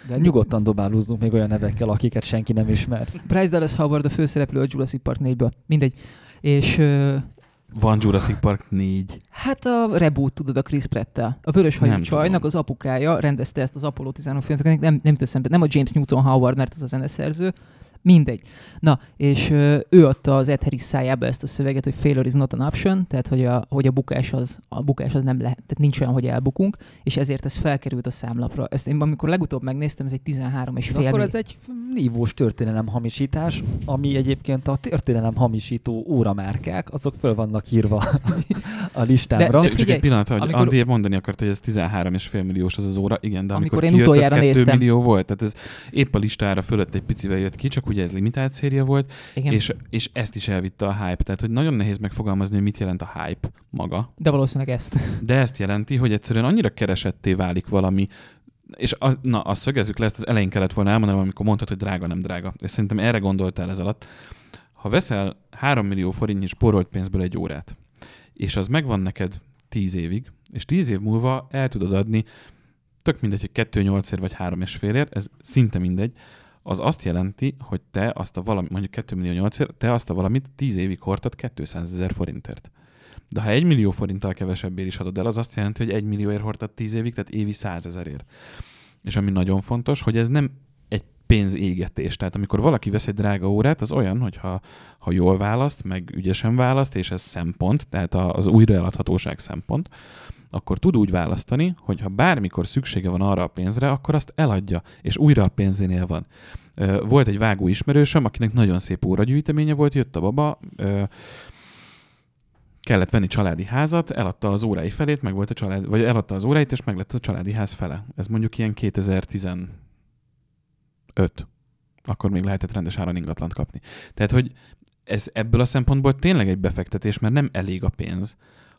De nyugodtan dobálózzunk még olyan nevekkel, akiket senki nem ismer. Bryce Dallas Howard a főszereplő a Jurassic Park 4-ből. Mindegy. És Van Jurassic Park 4. Hát a reboot, tudod, a Chris pratt A vörös hajú csajnak tudom. az apukája rendezte ezt az Apollo 13 filmet, nem, nem teszem be, nem a James Newton Howard, mert az a zeneszerző, mindegy. Na, és ö, ő adta az Ed Harris szájába ezt a szöveget, hogy failure is not an option, tehát hogy a, hogy a bukás az, a bukás az nem lehet, tehát nincs olyan, hogy elbukunk, és ezért ez felkerült a számlapra. Ezt én amikor legutóbb megnéztem, ez egy 13 és fél akkor ez egy nívós történelem hamisítás, ami egyébként a történelem hamisító óramárkák, azok föl vannak írva a listámra. De- Csak, csak egy pillanat, hogy amikor-. Andi mondani akart, hogy ez 13,5 milliós az az óra, igen, de amikor, Amikor én kijött, utoljára az 2 néztem. millió volt, tehát ez épp a listára fölött egy picivel jött ki, csak ugye ez limitált széria volt, Igen. és, és ezt is elvitte a hype, tehát hogy nagyon nehéz megfogalmazni, hogy mit jelent a hype maga, De valószínűleg ezt. de ezt jelenti, hogy egyszerűen annyira keresetté válik valami, és a, na, azt szögezzük le, ezt az elején kellett volna elmondanom, amikor mondtad, hogy drága, nem drága. És szerintem erre gondoltál ez alatt. Ha veszel 3 millió forintnyi spórolt pénzből egy órát, és az megvan neked 10 évig, és 10 év múlva el tudod adni, tök mindegy, hogy 2 8 ér vagy 3 és fél ér, ez szinte mindegy, az azt jelenti, hogy te azt a valami, mondjuk 2 millió 8 ér, te azt a valamit 10 évig hordtad 200 ezer forintért. De ha 1 millió forinttal kevesebbért is adod el, az azt jelenti, hogy 1 millióért hordtad 10 évig, tehát évi 100 ezerért. És ami nagyon fontos, hogy ez nem egy pénzégetés. Tehát amikor valaki vesz egy drága órát, az olyan, hogy ha, ha jól választ, meg ügyesen választ, és ez szempont, tehát az újraeladhatóság szempont, akkor tud úgy választani, hogy ha bármikor szüksége van arra a pénzre, akkor azt eladja, és újra a pénzénél van. Volt egy vágó ismerősöm, akinek nagyon szép óragyűjteménye volt, jött a baba, kellett venni családi házat, eladta az órái felét, meg volt a család, vagy eladta az óráit, és meg lett a családi ház fele. Ez mondjuk ilyen 2015. Akkor még lehetett rendes áron ingatlant kapni. Tehát, hogy ez ebből a szempontból tényleg egy befektetés, mert nem elég a pénz,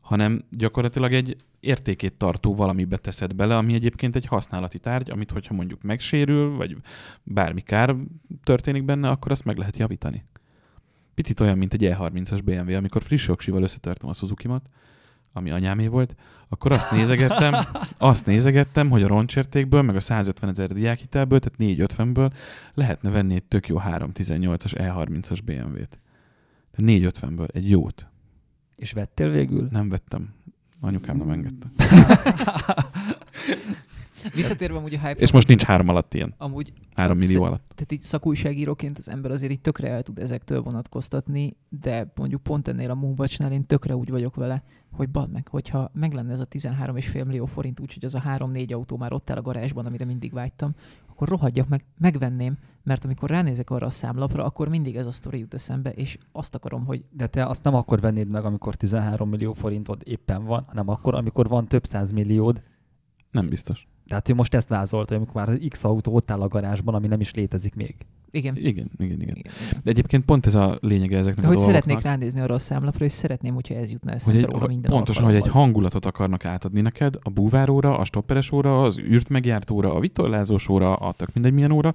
hanem gyakorlatilag egy értékét tartó valamibe teszed bele, ami egyébként egy használati tárgy, amit hogyha mondjuk megsérül, vagy bármi kár történik benne, akkor azt meg lehet javítani. Picit olyan, mint egy E30-as BMW, amikor friss oksival összetörtem a Suzuki-mat, ami anyámé volt, akkor azt nézegettem, *laughs* azt nézegettem, hogy a roncsértékből, meg a 150 ezer diákhitelből, tehát 450-ből lehetne venni egy tök jó 318-as E30-as BMW-t. 450-ből egy jót. És vettél végül? Nem vettem. Anyukám nem engedte. *laughs* Visszatérve amúgy a hype És most nincs három alatt ilyen. amúgy Három millió alatt. tehát így szakújságíróként az ember azért így tökre el tud ezektől vonatkoztatni, de mondjuk pont ennél a Moonwatch-nál én tökre úgy vagyok vele, hogy bad meg, hogyha meg lenne ez a 13,5 millió forint, úgyhogy az a 3-4 autó már ott áll a garázsban, amire mindig vágytam, akkor rohadjak meg, megvenném, mert amikor ránézek arra a számlapra, akkor mindig ez a sztori jut eszembe, és azt akarom, hogy De te azt nem akkor vennéd meg, amikor 13 millió forintod éppen van, hanem akkor, amikor van több száz milliód. Nem biztos. Tehát ő most ezt vázolt, hogy amikor már az X autó ott áll a garázsban, ami nem is létezik még. igen. Igen, igen, igen. igen. De egyébként pont ez a lényege ezeknek De a hogy dolgoknak. szeretnék ránézni arra a számlapra, és szeretném, hogyha ez jutna hogy eszembe egy, róla minden pontosan, hogy egy hangulatot akarnak átadni neked, a búváróra, a stopperes óra, az űrt megjárt óra, a vitorlázós óra, a tök mindegy milyen óra,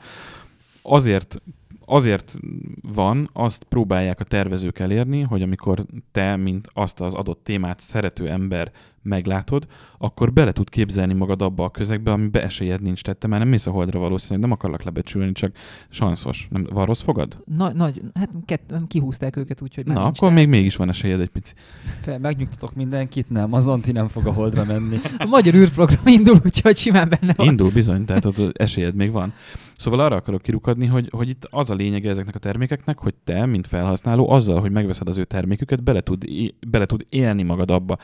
azért azért van, azt próbálják a tervezők elérni, hogy amikor te, mint azt az adott témát szerető ember meglátod, akkor bele tud képzelni magad abba a közegbe, amibe esélyed nincs. Tehát te már nem mész a holdra valószínűleg, nem akarlak lebecsülni, csak sanszos. Nem, van rossz fogad? Na, nagy, hát kett, kihúzták őket, úgyhogy már Na, nincs akkor rá. még mégis van esélyed egy pici. Fel, megnyugtatok mindenkit, nem, az Anti nem fog a holdra menni. *laughs* A magyar űrprogram indul, úgyhogy simán benne van. Indul bizony, tehát ott esélyed még van. Szóval arra akarok kirukadni, hogy, hogy itt az a lényege ezeknek a termékeknek, hogy te, mint felhasználó, azzal, hogy megveszed az ő terméküket, bele tud, bele tud élni magad abba.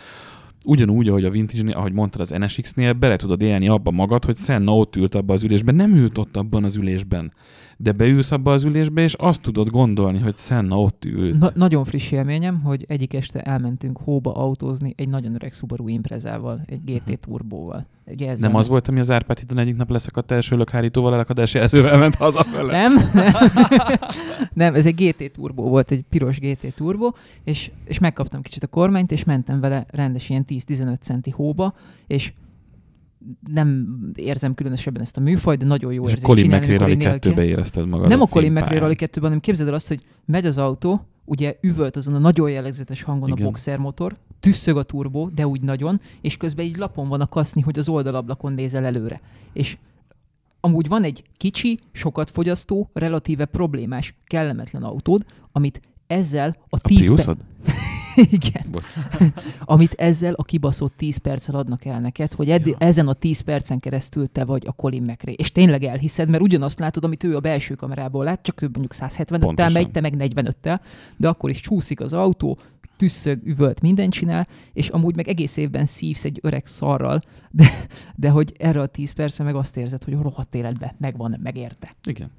Ugyanúgy, ahogy a vintage ahogy mondtad az NSX-nél, bele tudod élni abba magad, hogy Senna ott ült abba az ülésben. Nem ült ott abban az ülésben. De beülsz abba az ülésbe, és azt tudod gondolni, hogy Senna ott ült. Na, nagyon friss élményem, hogy egyik este elmentünk hóba autózni egy nagyon öreg Subaru Imprezával, egy GT turbóval. Ugye ezzel nem az volt, ami az Árpád hídon egyik nap leszakadt első lökhárítóval, elakadás jelzővel ment hazafele. Nem, *laughs* nem, ez egy GT turbó volt, egy piros GT turbó, és, és megkaptam kicsit a kormányt, és mentem vele rendes ilyen 10-15 centi hóba, és nem érzem különösebben ezt a műfajt, de nagyon jó és a érzés Colin McRae Rally én nélkül- 2-be érezted magad. Nem a Colin fénypályán. McRae Rally 2 hanem képzeld el azt, hogy megy az autó, ugye üvölt azon a nagyon jellegzetes hangon Igen. a boxermotor, tüsszög a turbó, de úgy nagyon, és közben így lapon van a kaszni, hogy az oldalablakon nézel előre. És amúgy van egy kicsi, sokat fogyasztó, relatíve problémás, kellemetlen autód, amit ezzel a A 10 Priusod? *laughs* Igen. Bocs. *laughs* Amit ezzel a kibaszott 10 perccel adnak el neked, hogy edd- Ja. ezen a 10 percen keresztül te vagy a Colin McRae. És tényleg elhiszed, mert ugyanazt látod, amit ő a belső kamerából lát, csak ő mondjuk 175-tel Pontosan. megy, te meg 45-tel, de akkor is csúszik az autó, tüsszög, üvölt, mindent csinál, és amúgy meg egész évben szívsz egy öreg szarral, de, de hogy erre a 10 percre meg azt érzed, hogy rohadt életbe megvan, megérte. Igen.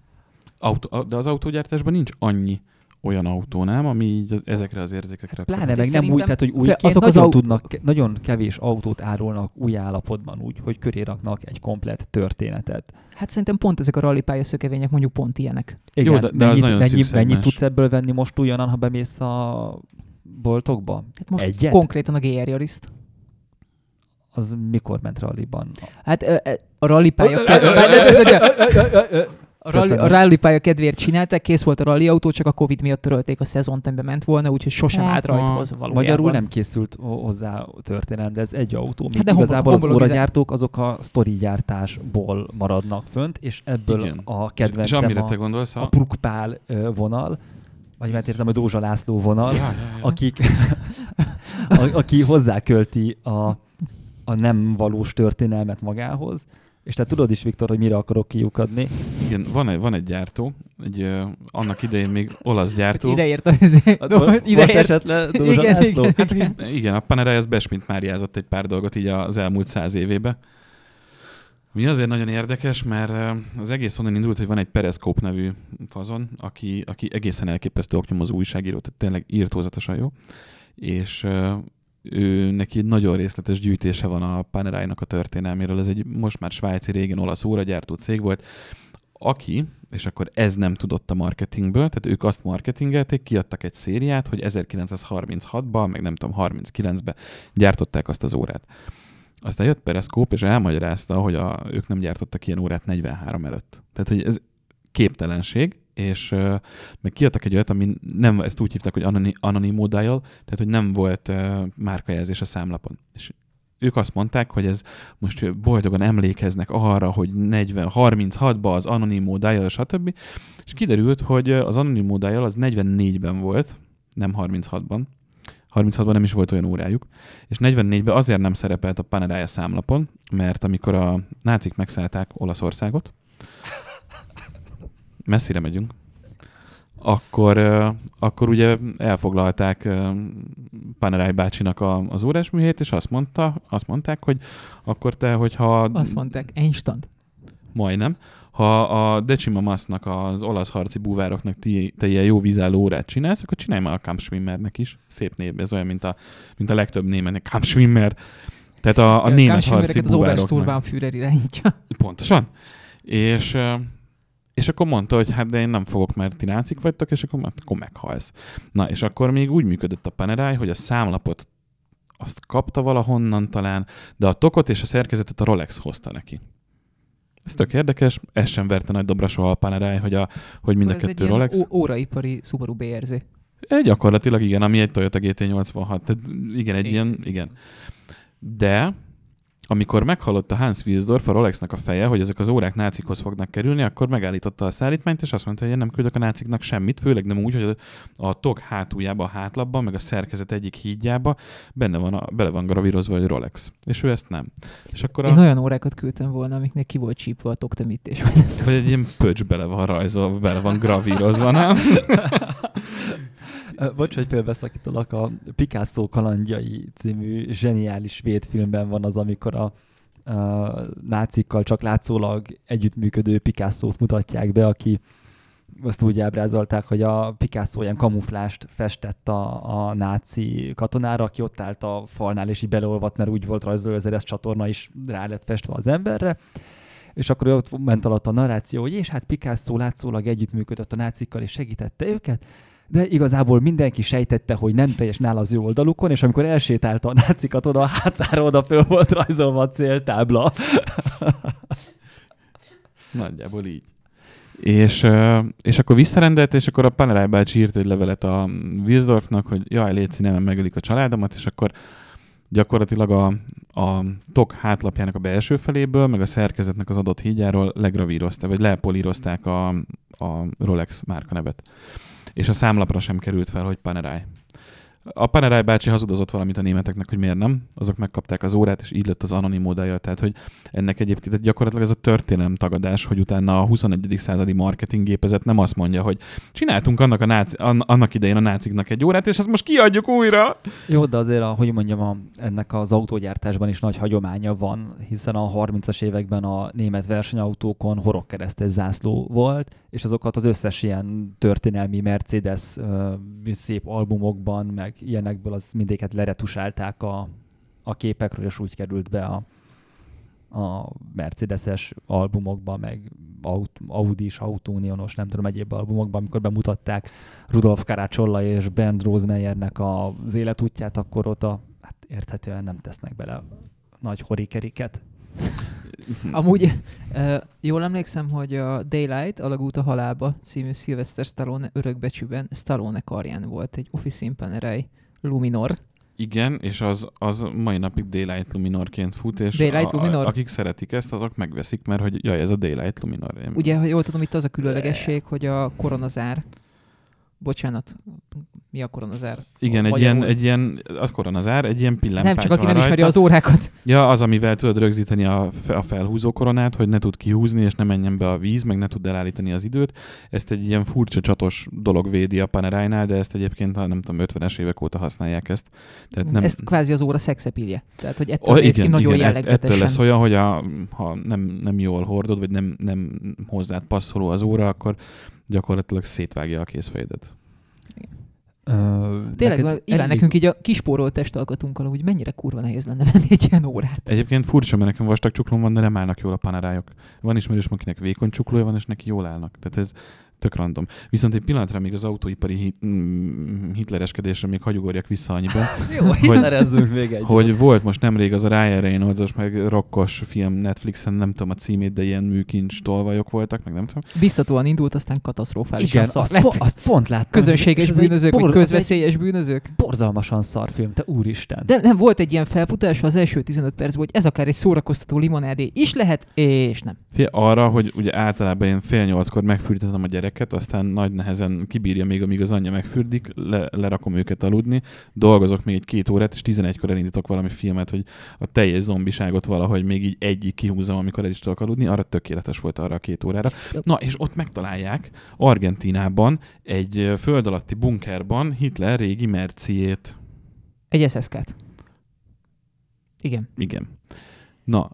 Autó, de az autógyártásban nincs annyi olyan autó, nem, ami így az- ezekre az érzékekre Pláne Hát meg nem úgy, tehát hogy újként azok az nagyon autó- tudnak, nagyon kevés autót árulnak új állapotban úgy, hogy köré raknak egy komplett történetet. Hát szerintem pont ezek a rallypálya szökevények mondjuk pont ilyenek. Jó, de- de az mennyit, nagyon mennyi, szűk mennyit szegmens. tudsz ebből venni most újonnan, ha bemész a boltokba? Hát most Egyet? konkrétan a GR Yaris-t. Az mikor ment ralliban? Hát a rallypálya a rally, a Köszönöm. rallypálya kedvéért csinálták, kész volt a rally autó, csak a Covid miatt törölték a szezont, amiben ment volna, úgyhogy sosem állt rajthoz valójában. Magyarul nem készült ho- hozzá történelem, de ez egy autó. Hát de hát igazából az homologizál- óragyártók azok a sztori gyártásból maradnak fönt, és ebből Igen. a És, és kedvencem amire a, te gondolsz, a a... Prukpál vonal, vagy mert értem, a Dózsa László vonal, Ja, ja, ja. akik, *laughs* a, aki hozzákölti a, a nem valós történelmet magához. És te tudod is, Viktor, hogy mire akarok kiukadni. Igen, van egy, van egy gyártó, egy, uh, annak idején még olasz gyártó. Ide ért a izé- Hát Most ide esett le Dózsa Igen, László. igen. Hát aki, igen, a Panerai az Besmint Máriázott egy pár dolgot így az elmúlt száz évébe. Mi azért nagyon érdekes, mert az egész onnan indult, hogy van egy Periscope nevű fazon, aki, aki egészen elképesztő oknyomozó újságíró, tehát tényleg írtózatosan jó, és ö, ő neki egy nagyon részletes gyűjtése van a Panerai-nak a történelméről. Ez egy most már svájci, régen olasz óragyártó cég volt, aki, és akkor ez nem tudott a marketingből, tehát ők azt marketingelték, kiadtak egy szériát, hogy 1936-ban, meg nem tudom, 39-ben gyártották azt az órát. Aztán jött Periscope, és elmagyarázta, hogy a, ők nem gyártottak ilyen órát 43 előtt. Tehát, hogy ez képtelenség, és uh, meg kiadtak egy olyat, ami nem, ezt úgy hívták, hogy anoni, anonymous dial, tehát, hogy nem volt uh, márkajelzés a számlapon. És ők azt mondták, hogy ez most boldogan emlékeznek arra, hogy 40, 36-ban az Anonymous Dial, stb. És kiderült, hogy az Anonymous Dial az 44-ben volt, nem 36-ban. 36-ban nem is volt olyan órájuk, és 44-ben azért nem szerepelt a Panerai számlapon, mert amikor a nácik megszállták Olaszországot, messzire megyünk, akkor, akkor ugye elfoglalták Panerai bácsinak a, az órásműhét, és azt, mondta, azt mondták, hogy akkor te, hogyha Azt mondták, instant. majdnem, ha a Decima Masznak, az olasz harci búvároknak ti, te ilyen jó vízálló órát csinálsz, akkor csinálj már a Kampschwimmernek is. Szép név, ez olyan, mint a, mint a legtöbb németnek. Kampschwimmer. Tehát a, a német harci az búvároknak. Obersturnbannführer irányítja. Pontosan. És, és akkor mondta, hogy hát de én nem fogok, mert ti nácik vagytok, és akkor, akkor meghalsz. Na, és akkor még úgy működött a Panerai, hogy a számlapot azt kapta valahonnan talán, de a tokot és a szerkezetet a Rolex hozta neki. Ez tök érdekes, ez sem verte nagy dobra soha a Panerai, hogy, a, hogy mind a Ez egy kettő Rolex. ó- óraipari Subaru BRZ. E, gyakorlatilag igen, ami egy Toyota GT86. Tehát igen, egy Igen. ilyen, igen. De amikor meghallotta Hans Wilsdorf, a Rolexnek a feje, hogy ezek az órák nácikhoz fognak kerülni, akkor megállította a szállítmányt, és azt mondta, hogy én nem küldök a náciknak semmit, főleg nem úgy, hogy a, a tog hátuljában, a hátlapban, meg a szerkezet egyik hídjába benne van a, bele van gravírozva, hogy Rolex. És ő ezt nem. És akkor Én a, olyan órákat küldtem volna, amiknek ki volt csípva a toktemítés. vagy egy ilyen pöcs bele van rajzolva, bele van gravírozva, nem? *laughs* Bocs, hogy félbeszakítalak, a Picasso kalandjai című zseniális svéd filmben van az, amikor a, a nácikkal csak látszólag együttműködő Picasso-t mutatják be, aki azt úgy ábrázolták, hogy a Picasso ilyen kamuflást festett a, a náci katonára, aki ott állt a falnál, és így beleolvadt, mert úgy volt rajzolva, hogy az Eres csatorna is rá lett festve az emberre. És akkor ott ment alatt a narráció, hogy és hát Picasso látszólag együttműködött a nácikkal, és segítette őket, de igazából mindenki sejtette, hogy nem teljes nála az ő oldalukon, és amikor elsétálta a náci katona, a hátára oda föl volt rajzolva a céltábla. *laughs* Nagyjából így. És, és akkor visszarendelt, és akkor a Panerai bácsi írt egy levelet a Wilsdorfnak, hogy jaj, Léci, nem megölik a családomat, és akkor gyakorlatilag a, a tok hátlapjának a belső feléből, meg a szerkezetnek az adott hídjáról legravírozta, vagy lepolírozták a, a Rolex márkanevet. És a számlapra sem került fel, hogy Panerai. A Panerai bácsi hazudozott valamit a németeknek, hogy miért nem. Azok megkapták az órát, és így lett az anonim módája. Tehát, hogy ennek egyébként gyakorlatilag ez a történelem tagadás, hogy utána a 21. századi marketing gépezet nem azt mondja, hogy csináltunk annak, a náci, an- annak idején a náciknak egy órát, és ezt most kiadjuk újra. Jó, de azért, a, hogy mondjam, a, ennek az autógyártásban is nagy hagyománya van, hiszen a 30-as években a német versenyautókon horogkeresztes zászló volt, és azokat az összes ilyen történelmi Mercedes szép albumokban, meg ilyenekből az mindéket leretusálták a, a képekről, és úgy került be a, a Mercedes-es albumokba, meg Audi-s, Autónionos, nem tudom, egyéb albumokban, amikor bemutatták Rudolf Karácsolla és Bernd Rosemeyernek az életútját, akkor ott a, hát érthetően nem tesznek bele nagy horikeriket. Amúgy uh, jól emlékszem, hogy a Daylight, Alagút a halálba című Sylvester Stallone örökbecsűben Stallone karján volt egy Office Panerai Luminor. Igen, és az, az mai napig Daylight Luminorként fut, és Daylight a, Luminor? Akik szeretik ezt, azok megveszik, mert hogy jaj, ez a Daylight Luminor. Én- Ugye, ha jól tudom, itt az a különlegesség, hogy a koronazár, bocsánat, mi a koronazár? Igen, egy ilyen, egy ilyen, akkor az ár, egy ilyen pillámpágy Nem, csak aki nem ismeri az órákat. Ja, az, amivel tudod rögzíteni a, a felhúzó koronát, hogy ne tud kihúzni, és ne menjen be a víz, meg ne tud elállítani az időt. Ezt egy ilyen furcsa csatos dolog védi a Panerai-nál, de ezt egyébként, ha nem tudom, 50-es évek óta használják ezt. Tehát nem, Ezt kvázi az óra szexepilje. Tehát, hogy ettől Oh, néz ki nagyon ett- jellegzetesen. Ettől lesz olyan, hogy a, ha nem, nem jól hordod, vagy nem, nem hozzád passzoló az óra, akkor gyakorlatilag szétvágja a kézfejedet. Tényleg, neked Iván, elég- nekünk így a kispórolt testalkatunkkal, úgy mennyire kurva nehéz lenne venni egy ilyen órát. Egyébként furcsa, mert nekem vastag csuklóm van, de nem állnak jól a panerájok. Van ismerős, akinek vékony csuklója van, és neki jól állnak. Tehát ez tök random. Viszont egy pillanatra még az autóipari hit, mm, hitlereskedésre még hagyugorjak vissza annyiban, *laughs* Jó, hitlerezzünk még egy. hogy volt most nemrég az a Ryan Reynolds-os, meg rokkos film Netflixen, nem tudom a címét, de ilyen műkincs tolvajok voltak, meg nem tudom. Biztatóan indult, aztán katasztrofálisan Igen, szar azt, lett. po- azt pont láttam. Közönséges és bűnözők, vagy bor- közveszélyes bűnözők. Borzalmasan szar film, te úristen. De nem volt egy ilyen felfutás az első 15 percben, hogy ez akár egy szórakoztató limonádé is lehet, és nem. Fél arra, hogy ugye általában én fél nyolckor megfürdetem a gyereket, aztán nagy nehezen kibírja még, amíg az anyja megfürdik, le, lerakom őket aludni, dolgozok még egy két órát, és 11-kor elindítok valami filmet, hogy a teljes zombiságot valahogy még így egyik kihúzom, amikor el is tudok aludni, arra tökéletes volt arra a két órára. Na, és ott megtalálják Argentínában egy föld alatti bunkerban Hitler régi merciét. Egy SSK-t. Igen. Igen. Na,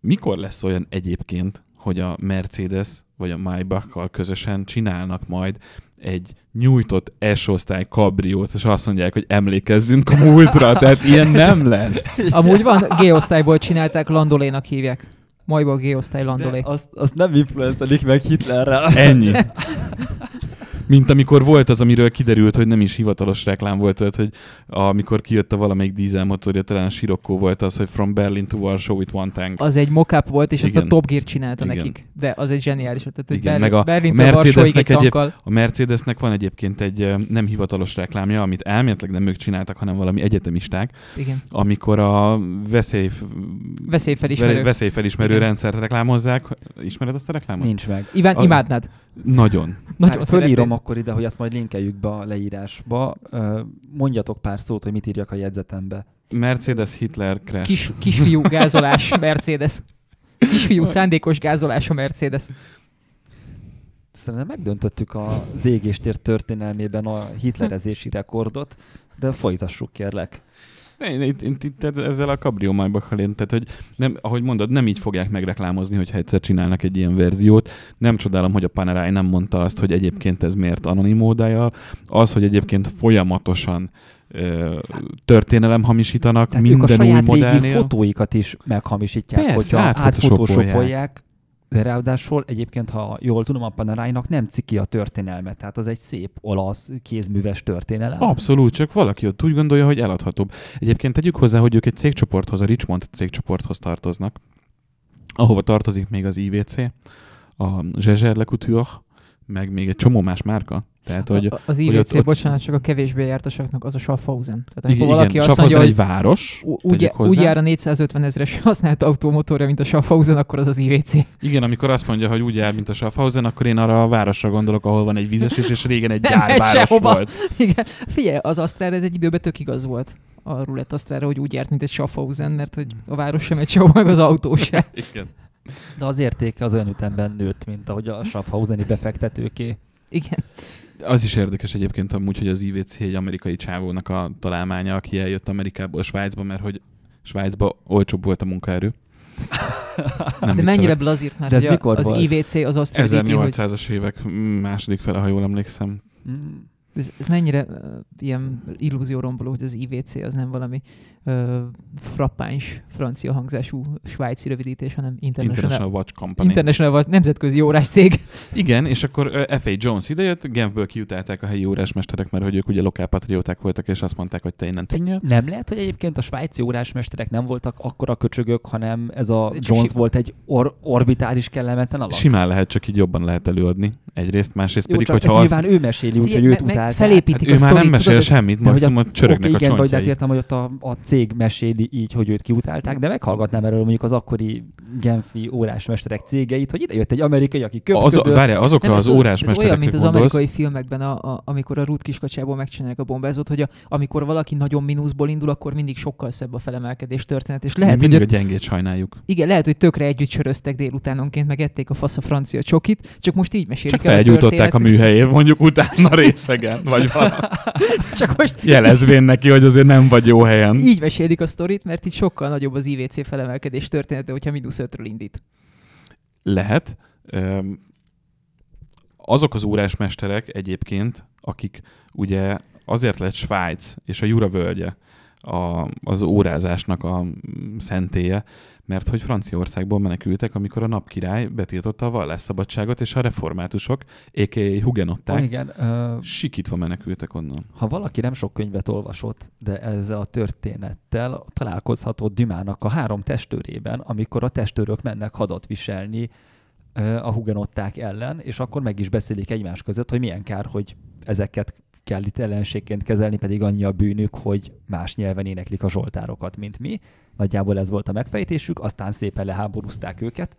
mikor lesz olyan egyébként, hogy a Mercedes vagy a Maybach-kal közösen csinálnak majd egy nyújtott S-osztály kabriót, és azt mondják, hogy emlékezzünk a múltra, tehát ilyen nem lesz. *laughs* Amúgy van, G-osztályból csinálták, Landolénak hívják. Majba G-osztály Landolé. De azt, azt nem influencelik meg Hitlerrel. Ennyi. *laughs* Mint amikor volt az, amiről kiderült, hogy nem is hivatalos reklám volt, tehát, hogy amikor kijött a valamelyik dízelmotorja, talán a Sirocco volt az, hogy From Berlin to Warsaw with one tank. Az egy mock volt, és azt a Igen. Top Gear csinálta Igen. nekik. De az egy zseniális ötlet, hogy Igen, Berlin, meg a Berlin Mercedesnek egy egyéb-. A Mercedesnek van egyébként egy nem hivatalos reklámja, amit elméletileg nem ők csináltak, hanem valami egyetemisták, Igen. amikor a veszély, Veszélyfelismerő. veszélyfelismerő Igen. rendszert reklámozzák. Ismered azt a reklámot? Nincs meg. Iván, A- imádnád. Nagyon. Nagyon Hát fölírom akkor ide, hogy azt majd linkeljük be a leírásba. Mondjatok pár szót, hogy mit írjak a jegyzetembe. Mercedes Hitler crash. Kis, kisfiú gázolás Mercedes. Kisfiú szándékos gázolás a Mercedes. Szerintem megdöntöttük az égéstér történelmében a hitlerezési rekordot, de folytassuk kérlek. Én, itt, itt, itt, ezzel a Cabrio Maybach én, tehát hogy nem, ahogy mondod, nem így fogják megreklámozni, hogyha egyszer csinálnak egy ilyen verziót. Nem csodálom, hogy a Panerai nem mondta azt, hogy egyébként ez miért anonim módája. Az, hogy egyébként folyamatosan történelem hamisítanak Tehát ők a minden új saját régi modellnél. fotóikat is meghamosítják, Persze, hogyha átfotósopolják. De ráadásul egyébként, ha jól tudom, a Panerájnak nem ciki a történelmet, tehát az egy szép olasz kézműves történelem. Abszolút, csak valaki ott úgy gondolja, hogy eladhatóbb. Egyébként tegyük hozzá, hogy ők egy cégcsoporthoz, a Richmond cégcsoporthoz tartoznak, ahova tartozik még az IVC, a Zsezser Le Couture, meg még egy csomó más márka. Tehát, hogy A- az hogy IVC, ott- ott- bocsánat, csak a kevésbé jártasaknak az a Schaffhausen. Tehát amikor igen, valaki igen, azt mondja, hogy egy város, úgy, úgy jár a 450 ezres használt automotorja, mint a Schaffhausen, akkor az az IVC. Igen, amikor azt mondja, hogy úgy jár, mint a Schaffhausen, akkor én arra a városra gondolok, ahol van egy vízesés, és régen egy gyárváros volt. Igen. Figyelj, az Astrára ez egy időben tök igaz volt. A rulett Astrára, hogy úgy járt, mint egy Schaffhausen, mert hogy a város sem megy sehova, meg az autó sem. *laughs* Igen. De az értéke az olyan ütemben nőtt, mint ahogy a Schaffhauseni befektetőké. Igen. Az is érdekes egyébként amúgy, hogy az IVC egy amerikai csávónak a találmánya, aki eljött Amerikából Svájcba, mert hogy Svájcba olcsóbb volt a munkaerő. *laughs* Nem De mennyire blazírt már, De ez hogy a- mikor az volt? IVC az azt rövidíti, hogy 1800-as évek második fele, ha jól emlékszem. Mm. ez, ez mennyire uh, ilyen illúzióromboló, hogy az IVC az nem valami frappáns francia hangzású svájci rövidítés, hanem International, International Watch Company. International vagy nemzetközi órás cég. Igen, és akkor F.A. Jones idejött, Genfből kiutálták a helyi órásmesterek, mert hogy ők ugye lokálpatrióták voltak, és azt mondták, hogy te innen tűnjél. Nem lehet, hogy egyébként a svájci órásmesterek nem voltak akkora köcsögök, hanem ez a Jones volt egy or- orbitális kellemetlen alak? Simán lehet, csak így jobban lehet előadni. Egyrészt, másrészt Jó, pedig, hogyha ezt azt... nyilván ő meséli, úgy, hogy Figyelj, őt utálták. felépítik Hát ő a már nem mesél tudod, semmit, De hogy maximum a- csörögnek a igen, de csontjai. hát értem, hogy ott a, a cég meséli így, hogy őt kiutálták, de meghallgatnám erről mondjuk az akkori Genfi órásmesterek cégeit, hogy ide jött egy amerikai, aki Az, köpködött. várjál, azokra Nem, az ez órásmesterekre olyan, mint az gondolsz, amerikai filmekben, a, a, amikor a Ruth kiskacsából megcsinálják a bombázót, hogy a, amikor valaki nagyon mínuszból indul, akkor mindig sokkal szebb a felemelkedés történet. És lehet, hogy mindig ők, a gyengét sajnáljuk. igen, lehet, hogy tökre együtt söröztek délutánonként, meg ették a fasz a francia csokit, csak most így mesélik Csak el a felgyújtották a történetet. műhelyét, mondjuk utána részegen, vagy valami. *laughs* Csak most Jelezvén neki, hogy azért nem vagy jó helyen. így mesélik a sztorit, mert itt sokkal nagyobb az IVC felemelkedés története, hogyha mínusz ötről indít. Lehet. Azok az órásmesterek egyébként, akik ugye azért lett Svájc és a Jura völgye a, az órázásnak a szentélye, mert hogy Franciaországból menekültek, amikor a napkirály betiltotta a vallásszabadságot, és a reformátusok, a.k.a. hugenották, Oh, igen, uh, sikítva menekültek onnan. ha valaki nem sok könyvet olvasott, de ezzel a történettel találkozható Dümának a három testőrében, amikor a testőrök mennek hadat viselni ö, a hugenották ellen, és akkor meg is beszélik egymás között, hogy milyen kár, hogy ezeket kell itt ellenségként kezelni, pedig annyi a bűnük, hogy más nyelven éneklik a zsoltárokat, mint mi. Nagyjából ez volt a megfejtésük, aztán szépen leháborúzták őket.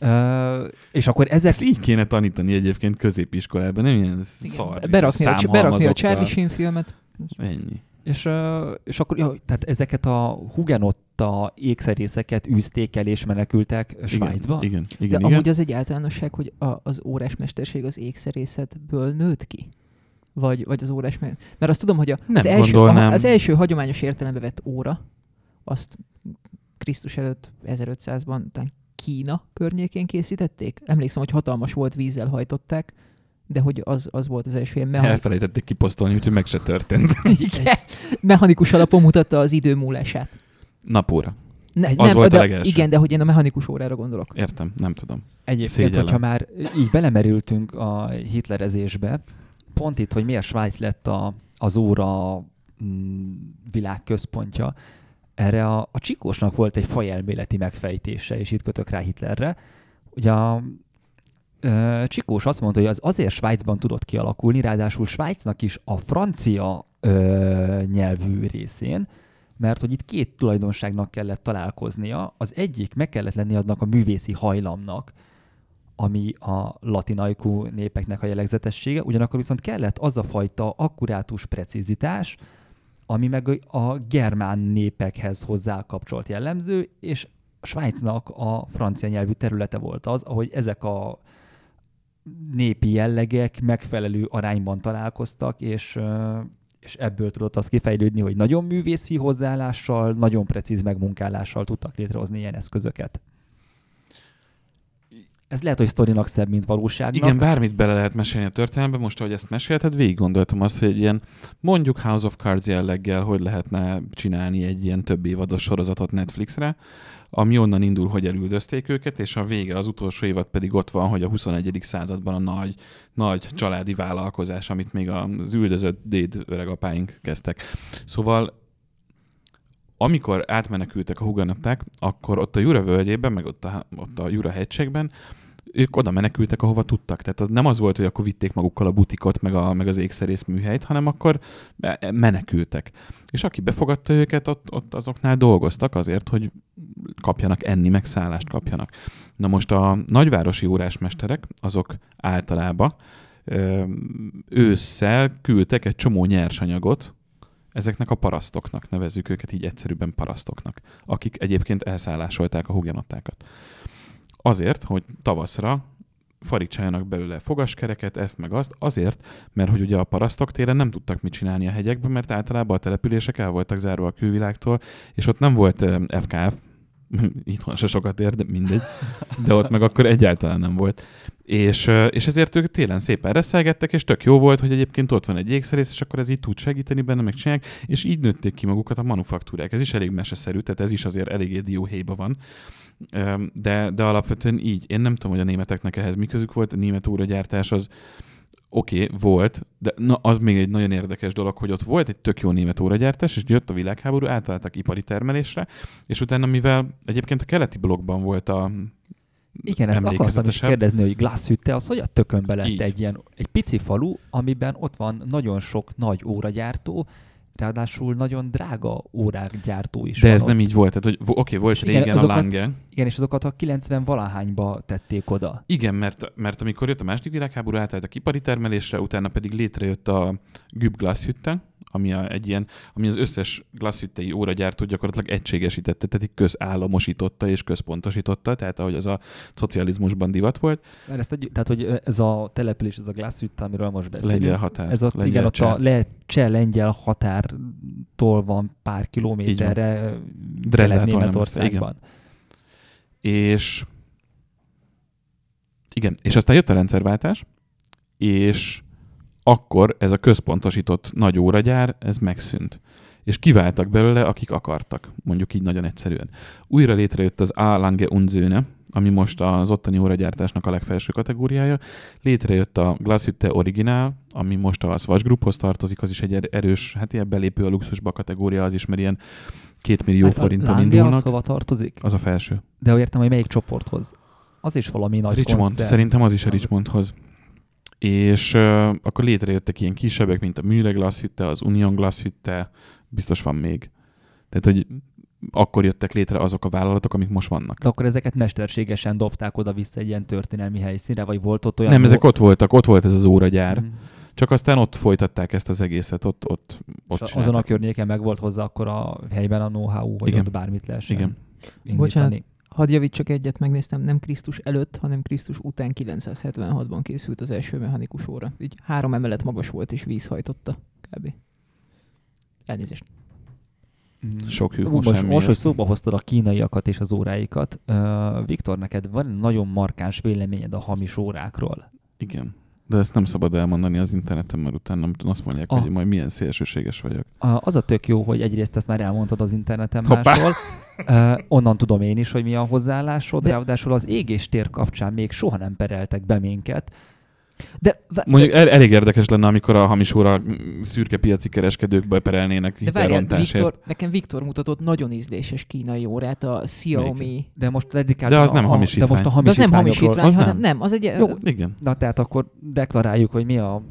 Uh, és akkor ezek... Ezt így kéne tanítani egyébként középiskolában, nem ilyen szar. berakni, a, berakni a. Charlie Sheen filmet. Ennyi. És, és akkor, ja, tehát ezeket a hugenotta ékszerészeket űzték el és menekültek Svájcba? Igen, De igen, amúgy igen. az egy általánosság, hogy a, az órásmesterség az ékszerészetből nőtt ki? Vagy, vagy az órás... Mert azt tudom, hogy a, Nem az, első, gondolnám. a, az első hagyományos értelembe vett óra, azt Krisztus előtt 1500-ban talán Kína környékén készítették. Emlékszem, hogy hatalmas volt, vízzel hajtották, de hogy az, az volt az első ilyen mechanikus, Elfelejtették kiposztolni, úgyhogy meg se történt. *laughs* Igen. mechanikus alapon mutatta az idő múlását. Napóra. Ne, Az nem, volt a de, legelső. Igen, de hogy én a mechanikus órára gondolok. Értem, nem tudom. Egyébként, Szégyellem. hogyha már így belemerültünk a hitlerezésbe, pont itt, hogy miért Svájc lett a, az óra mm, világ központja, erre a, a Csikósnak volt egy fajelméleti megfejtése, és itt kötök rá Hitlerre. Ugye a ö, Csikós azt mondta, hogy az azért Svájcban tudott kialakulni, ráadásul Svájcnak is a francia ö, nyelvű részén, mert hogy itt két tulajdonságnak kellett találkoznia. Az egyik meg kellett lenni adnak a művészi hajlamnak, ami a latinajkú népeknek a jellegzetessége, ugyanakkor viszont kellett az a fajta akkurátus precizitás, ami meg a germán népekhez hozzá kapcsolt jellemző, és Svájcnak a francia nyelvű területe volt az, ahogy ezek a népi jellegek megfelelő arányban találkoztak, és, és ebből tudott az kifejlődni, hogy nagyon művészi hozzáállással, nagyon precíz megmunkálással tudtak létrehozni ilyen eszközöket. Ez lehet, hogy sztorinak szebb, mint valóságnak. Igen, bármit bele lehet mesélni a történelembe. Most, ahogy ezt mesélted, végig gondoltam azt, hogy egy ilyen mondjuk House of Cards jelleggel hogy lehetne csinálni egy ilyen több évados sorozatot Netflixre, ami onnan indul, hogy elüldözték őket, és a vége, az utolsó évad pedig ott van, hogy a 21. században a nagy, nagy családi vállalkozás, amit még az üldözött déd öregapáink kezdtek. Szóval amikor átmenekültek a hugenották, akkor ott a Jura völgyében, meg ott a, ott a Jura hegységben, ők oda menekültek, ahova tudtak. Tehát nem az volt, hogy akkor vitték magukkal a butikot, meg, a, meg az ékszerész műhelyt, hanem akkor menekültek. És aki befogadta őket, ott, ott azoknál dolgoztak azért, hogy kapjanak enni, meg szállást kapjanak. Na most a nagyvárosi órásmesterek, azok általában ősszel küldtek egy csomó nyersanyagot ezeknek a parasztoknak, nevezzük őket így egyszerűbben parasztoknak, akik egyébként elszállásolták a hugenottákat. Azért, hogy tavaszra farigcsáljanak belőle fogaskereket, ezt meg azt, azért, mert hogy ugye a parasztok télen nem tudtak mit csinálni a hegyekben, mert általában a települések el voltak zárva a külvilágtól, és ott nem volt FKF, *laughs* itthon se sokat ér, de mindegy, de ott meg akkor egyáltalán nem volt. És, és ezért ők télen szépen reszelgettek, és tök jó volt, hogy egyébként ott van egy jégszerész, és akkor ez így tud segíteni benne, meg csinálják, és így nőtték ki magukat a manufaktúrák. Ez is elég meseszerű, tehát ez is azért eléggé dióhéjba van. De, de alapvetően így. Én nem tudom, hogy a németeknek ehhez mi közük volt. A német óragyártás az oké, okay, volt, de na, az még egy nagyon érdekes dolog, hogy ott volt egy tök jó német óragyártás, és jött a világháború, átálltak ipari termelésre, és utána, mivel egyébként a keleti blokkban volt a Igen, ezt akartam is kérdezni, hogy Glasshütte az hogy a tökönbe lett Így. egy ilyen, egy pici falu, amiben ott van nagyon sok nagy óragyártó, ráadásul nagyon drága órák gyártó is De van ez ott. nem így volt. Tehát, hogy oké, volt És igen, régen a azokat- Lange. Igen, és azokat a 90 valahányba tették oda. Igen, mert, mert amikor jött a második világháború, átállt a ipari termelésre, utána pedig létrejött a Güb Glashütte, ami, a, egy ilyen, ami az összes glasshüttei óragyártót gyakorlatilag egységesítette, tehát így közállamosította és központosította, tehát ahogy az a szocializmusban divat volt, Mert ezt egy, tehát, hogy ez a település, ez a Glasshütte, amiről most beszélünk. lengyel határ. Ez ott, lengyel igen, ott a le, cseh-lengyel határtól van pár kilométerre Dresdától nem Németországban. És igen, és aztán jött a rendszerváltás, és akkor ez a központosított nagy óragyár, ez megszűnt. És kiváltak belőle, akik akartak, mondjuk így nagyon egyszerűen. Újra létrejött az A. Lange Unzöne, ami most az ottani óragyártásnak a legfelső kategóriája. Létrejött a Glashütte Original, ami most a Swatch Grouphoz tartozik, az is egy er- erős, hát ilyen belépő a luxusba kategória, az is, mert ilyen két millió Hát a forinton Lange indulnak. az hova tartozik? Az a felső. De értem, hogy melyik csoporthoz. Az is valami nagy Richmond, szerintem az is a Richmondhoz. És uh, akkor létrejöttek ilyen kisebbek, mint a Mühle Glashütte, az Union Glashütte, biztos van még. Tehát, hogy akkor jöttek létre azok a vállalatok, amik most vannak. De akkor ezeket mesterségesen dobták oda-vissza egy ilyen történelmi helyszínre, vagy volt ott olyan... Nem, ezek ott voltak, ott volt ez az óragyár. Mm. Csak aztán ott folytatták ezt az egészet, ott, ott, ott És azon a környéken meg volt hozzá akkor a helyben a know-how, hogy Igen. ott bármit lehessen Igen. indítani. Bocsánat. Hadd javítsak egyet, megnéztem, nem Krisztus előtt, hanem Krisztus után 976-ban készült az első mechanikus óra. Így három emelet magas volt és vízhajtotta kb. Elnézést. Mm. Sok hű, most most, hogy szóba hoztad a kínaiakat és az óráikat, uh, Viktor, neked van nagyon markáns véleményed a hamis órákról? Igen. De ezt nem szabad elmondani az interneten, mert utána azt mondják, Ah. hogy majd milyen szélsőséges vagyok. Az a tök jó, hogy egyrészt ezt már elmondtad az interneten Hoppá. máshol. Uh, onnan tudom én is, hogy mi a hozzáállásod, De- ráadásul az égéstér kapcsán még soha nem pereltek be minket. De, Mondjuk el, elég érdekes lenne, amikor a hamis óra szürke piaci kereskedők beperelnének hitelrontásért. Viktor, nekem Viktor mutatott nagyon ízléses kínai órát, a Xiaomi. De most dedikáltan De az nem a, hamisítvány. De most a De az nem hamisítvány, az hanem nem. nem, az egy... Jó, Igen. Na tehát akkor deklaráljuk, hogy mi a...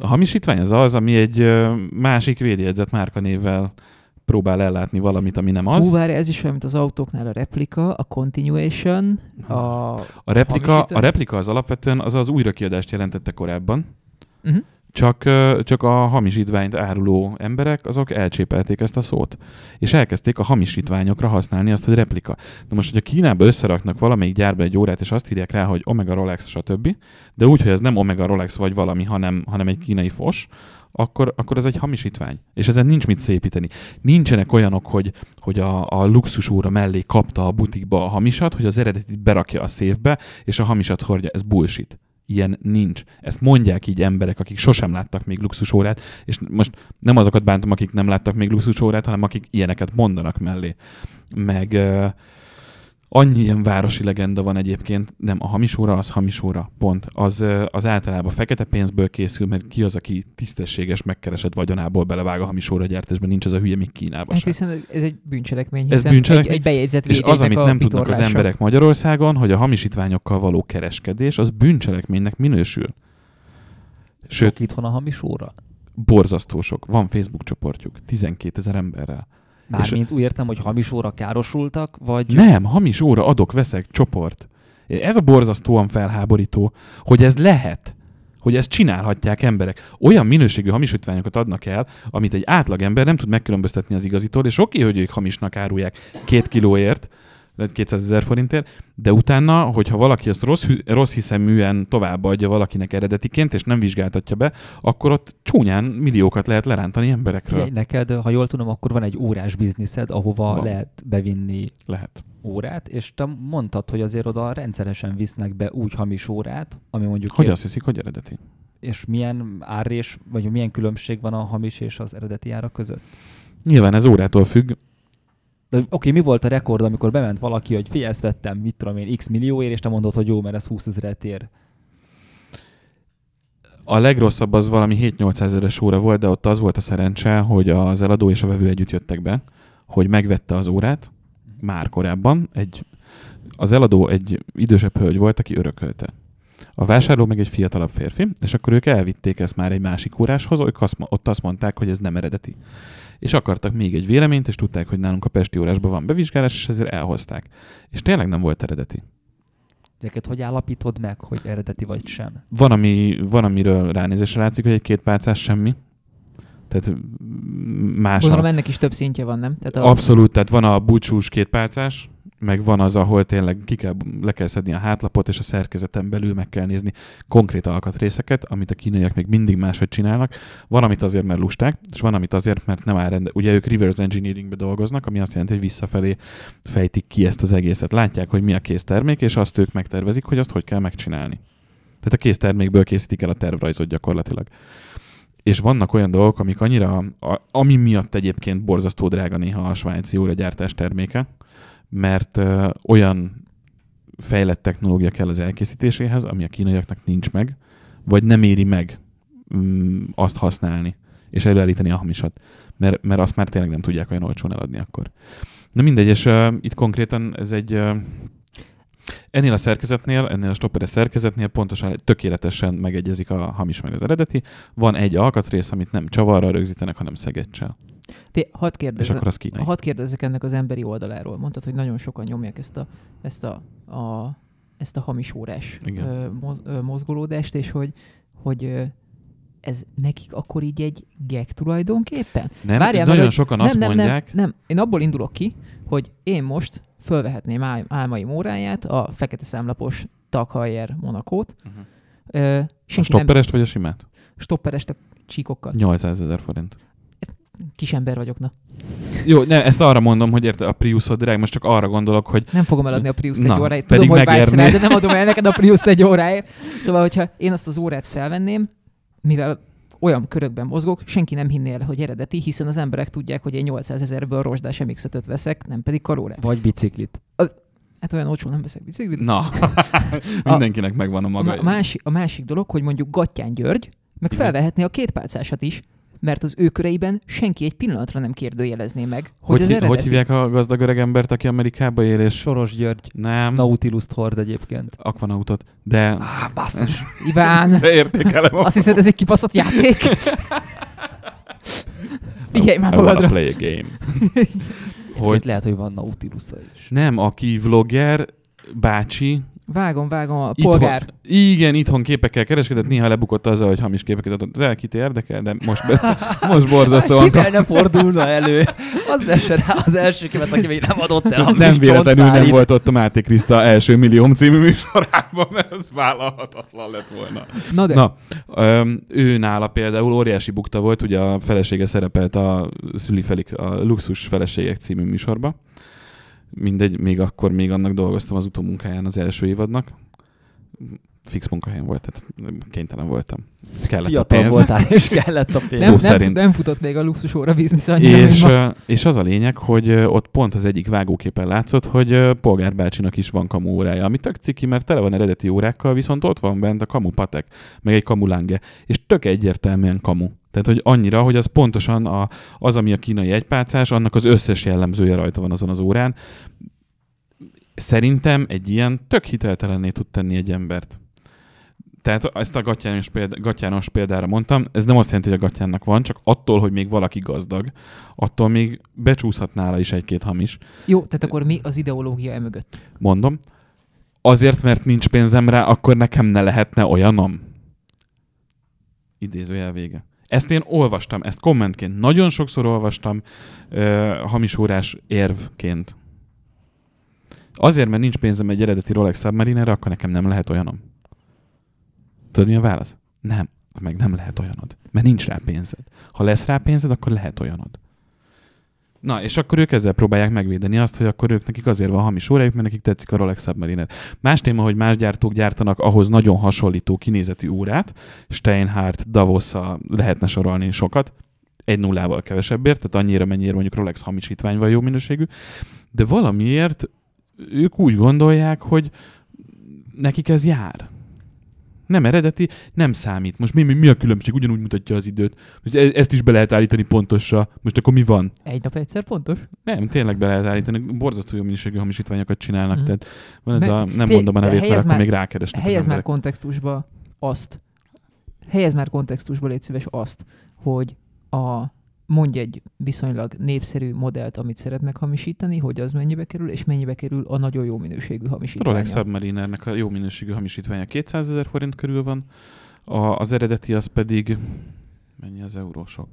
A hamisítvány az az, ami egy másik védjegyzett márkanévvel próbál ellátni valamit, ami nem az. Hú, várj, ez is olyan, mint az autóknál a replika, a continuation, a... A replika, a replika az alapvetően az az újrakiadást jelentette korábban, Uh-huh. csak, csak a hamisítványt áruló emberek, azok elcsépelték ezt a szót. És elkezdték a hamisítványokra használni azt, hogy replika. Na most, hogyha Kínába összeraknak valamelyik gyárba egy órát, és azt írják rá, hogy Omega Rolex, stb., de úgy, hogy ez nem Omega Rolex vagy valami, hanem, hanem egy kínai fos, akkor, akkor ez egy hamisítvány. És ezen nincs mit szépíteni. Nincsenek olyanok, hogy, hogy a, a luxus óra mellé kapta a butikba a hamisat, hogy az eredetit berakja a széfbe, és a hamisat hordja. Ez bullshit. Ilyen nincs. Ezt mondják így emberek, akik sosem láttak még luxusórát, és most nem azokat bántom, akik nem láttak még luxusórát, hanem akik ilyeneket mondanak mellé. Meg annyi ilyen városi legenda van egyébként, nem, a hamis óra az hamis óra, pont. Az, az általában fekete pénzből készül, mert ki az, aki tisztességes, megkeresett vagyonából belevág a hamis óra gyártásba, nincs az a hülye még Kínában Hát sem. hiszen ez egy bűncselekmény, Ez bűncselekmény, Egy, egy bejegyzett És az, amit nem tudnak az emberek Magyarországon, hogy a hamisítványokkal való kereskedés, az bűncselekménynek minősül. Sőt, Sok itthon a hamis óra? borzasztó sok. Van Facebook csoportjuk, 12 ezer emberrel. Mármint úgy értem, hogy hamis óra károsultak, vagy... Nem, hamis óra, adok, veszek, csoport. Ez a borzasztóan felháborító, hogy ez lehet, hogy ezt csinálhatják emberek. Olyan minőségű hamisítványokat adnak el, amit egy átlagember nem tud megkülönböztetni az igazitól, és oké, hogy ők hamisnak árulják két kilóért, vagy 200 ezer forintért, de utána, hogyha valaki azt rossz, rossz hiszeműen továbbadja valakinek eredetiként, és nem vizsgáltatja be, akkor ott csúnyán milliókat lehet lerántani emberekről. Figyelj, neked, ha jól tudom, akkor van egy órás bizniszed, ahova Van. lehet bevinni Lehet. órát, és te mondtad, hogy azért oda rendszeresen visznek be úgy hamis órát, ami mondjuk... Hogy két- azt hiszik, hogy eredeti? És milyen árrés, vagy milyen különbség van a hamis és az eredeti ára között? Nyilván ez órától függ, De oké, mi volt a rekord, amikor bement valaki, hogy figyelj, ezt vettem, mit tudom én, x millióért, és te mondod, hogy jó, mert ez 20 ezeret ér. A legrosszabb az valami 7-800 ezeres óra volt, de ott az volt a szerencse, hogy az eladó és a vevő együtt jöttek be, hogy megvette az órát, már korábban. Egy, az eladó egy idősebb hölgy volt, aki örökölte. A vásárló meg egy fiatalabb férfi, és akkor ők elvitték ezt már egy másik óráshoz, ők azt, ott azt mondták, hogy ez nem eredeti. És akartak még egy véleményt, és tudták, hogy nálunk a Pesti órásban van bevizsgálás, és ezért elhozták. És tényleg nem volt eredeti. Neked hogy állapítod meg, hogy eredeti vagy sem? Van, ami, van amiről ránézésre látszik, hogy egy két pálcás semmi. Tehát más. Gondolom ennek is több szintje van, nem? Tehát a, Abszolút, tehát van a búcsús két pálcás, meg van az, ahol tényleg ki kell, le kell szedni a hátlapot, és a szerkezeten belül meg kell nézni konkrét alkatrészeket, amit a kínaiak még mindig máshogy csinálnak. Van, amit azért, mert lusták, és van, amit azért, mert nem áll rende. Ugye ők reverse engineeringbe dolgoznak, ami azt jelenti, hogy visszafelé fejtik ki ezt az egészet. Látják, hogy mi a kész termék, és azt ők megtervezik, hogy azt hogy kell megcsinálni. Tehát a kész termékből készítik el a tervrajzot gyakorlatilag. És vannak olyan dolgok, amik annyira, ami miatt egyébként borzasztó drága néha a svájci óragyártás terméke, mert ö, olyan fejlett technológia kell az elkészítéséhez, ami a kínaiaknak nincs meg, vagy nem éri meg mm, azt használni, és előállítani a hamisat, mert, mert azt már tényleg nem tudják olyan olcsón eladni akkor. Na mindegy, és uh, itt konkrétan ez egy uh, ennél a szerkezetnél, ennél a stopperes szerkezetnél pontosan tökéletesen megegyezik a hamis meg az eredeti. Van egy alkatrész, amit nem csavarral rögzítenek, hanem szegetcsel. Té, hadd És kérdezzek, akkor az kínai. hadd kérdezzek ennek az emberi oldaláról. Mondtad, hogy nagyon sokan nyomják ezt a, ezt a, a, ezt a hamis órás Igen. moz, mozgolódást, és hogy, hogy ez nekik akkor így egy gag tulajdonképpen? Nem, Várjál, nagyon mert sokan nem, azt nem, mondják, Nem, nem, én abból indulok ki, hogy én most fölvehetném ál- álmaim óráját, a fekete számlapos Tag Heuer Monakót, uh-huh. ö, a senki nem stopperest vagy a simát? stopperest a csíkokkal. 800 ezer forint. Kis ember vagyok, na. Jó, ne, ezt arra mondom, hogy érte a Priusod drág, most csak arra gondolok, hogy Nem fogom eladni a Prius-t egy óráért. pedig Tudom, hogy vágysz rá, megérné. de nem adom el neked a Prius-t egy óráért. Szóval, hogyha én azt az órát felvenném, mivel olyan körökben mozgok, senki nem hinné el, hogy eredeti, hiszen az emberek tudják, hogy én 800 ezerből rozsdás mx veszek, nem pedig karórát. Vagy biciklit. Hát olyan olcsó nem veszek biciklit. na, *laughs* mindenkinek megvan a A, maga. ma- a, másik, a másik dolog, hogy mondjuk Gattyán György, meg felvehetné a két pálcásat is, mert az ő köreiben senki egy pillanatra nem kérdőjelezné meg, hogy, hogy, az eredeti. hogy hívják a gazdag öreg embert, aki Amerikába él, és Soros György nem, Nautilus-t hord egyébként. Aquanautot, de, Á, basszus. *laughs* Iván, de értékelem azt hiszed, ez egy kibaszott játék? *laughs* Figyelj már I magadra. play a game. Hogy lehet, hogy van nautilus is. nem, aki vlogger, bácsi, Vágom, vágom a Itthon, polgár. igen, itthon képekkel kereskedett, néha lebukott azzal, hogy hamis képeket adott. Az elkit érdekel, de most, be, *laughs* most borzasztóan Kivel ne fordulna elő? Az lesse rá az első követ, aki még nem adott el. hamis nem véletlenül nem volt ott a Máté Kriszta első millióm című műsorában, mert ez vállalhatatlan lett volna. Na de, Na, öm, ő nála például óriási bukta volt, ugye a felesége szerepelt a Szüli Felik, a Luxus Feleségek című műsorba. Mindegy, még akkor még annak dolgoztam az utómunkáján az első évadnak. Fix munkahelyen volt, tehát kénytelen voltam. Kellett Fiatal a pénz. voltál, és *laughs* kellett a pénz. Szó nem, nem, szerint. nem futott még a luxus óra biznisz annyira, És, ma. és az a lényeg, hogy ott pont az egyik vágóképen látszott, hogy ö, Polgár bácsinak is van kamu órája, ami tök ciki, mert tele van eredeti órákkal, viszont ott van bent a kamu patek, meg egy kamu lánge, és tök egyértelműen kamu. Tehát, hogy annyira, hogy az pontosan a, az, ami a kínai egypálcás, annak az összes jellemzője rajta van azon az órán. Szerintem egy ilyen tök hiteltelenné tud tenni egy embert. Tehát ezt a gatyános, példa, gatyános példára mondtam, ez nem azt jelenti, hogy a gatyánnak van, csak attól, hogy még valaki gazdag, attól még becsúszhat nála is egy-két hamis. Jó, tehát akkor mi az ideológia emögött? Mondom, azért, mert nincs pénzem rá, akkor nekem ne lehetne olyanom. Idézőjel vége. Ezt én olvastam, ezt kommentként nagyon sokszor olvastam, uh, hamis órás érvként. Azért, mert nincs pénzem egy eredeti Rolex Submariner, akkor nekem nem lehet olyanom. Tudod, mi a válasz? Nem. Meg nem lehet olyanod. Mert nincs rá pénzed. Ha lesz rá pénzed, akkor lehet olyanod. Na, és akkor ők ezzel próbálják megvédeni azt, hogy akkor ők nekik azért van hamis órájuk, mert nekik tetszik a Rolex Submariner. Más téma, hogy más gyártók gyártanak ahhoz nagyon hasonlító kinézetű órát, Steinhardt, davos lehetne sorolni sokat, egy nullával kevesebbért, tehát annyira, mennyire mondjuk Rolex hamisítvány van jó minőségű, de valamiért ők úgy gondolják, hogy nekik ez jár. Nem eredeti, nem számít. Most mi, mi, mi a különbség? Ugyanúgy mutatja az időt. Most e- ezt is be lehet állítani pontosra. Most akkor mi van? Egy nap egyszer pontos? Nem, tényleg be lehet állítani. Borzasztó jó minőségű hamisítványokat csinálnak. Mhm. Tehát van ez Me- a, nem Té- mondom a de nevét, mert akkor már- még rákeresnek az Helyez már kontextusba azt, helyez már kontextusba, légy szíves azt, hogy a mondj egy viszonylag népszerű modellt, amit szeretnek hamisítani, hogy az mennyibe kerül, és mennyibe kerül a nagyon jó minőségű A hamisítvány. Rolex Submarinernek a jó minőségű hamisítványa 200 ezer forint körül van, a, az eredeti az pedig mennyi az eurósok?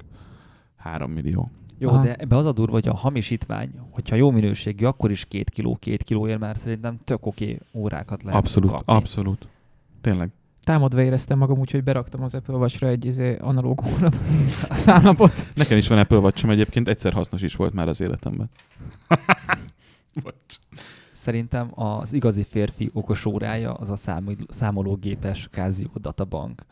3 millió. Jó, Aha. de ebbe az a durva, hogy a hamisítvány, hogyha jó minőségű, akkor is két kiló, két kilóért már szerintem tök oké órákat lehet Abszolút, kapni. abszolút. Tényleg. Támadva éreztem magam, úgyhogy beraktam az Apple Watch-ra egy izé, analóg óra számlapot. *laughs* Nekem is van Apple watch egyébként egyszer hasznos is volt már az életemben. *laughs* Bocs. Szerintem az igazi férfi okos órája az a számol- számológépes Casio databank.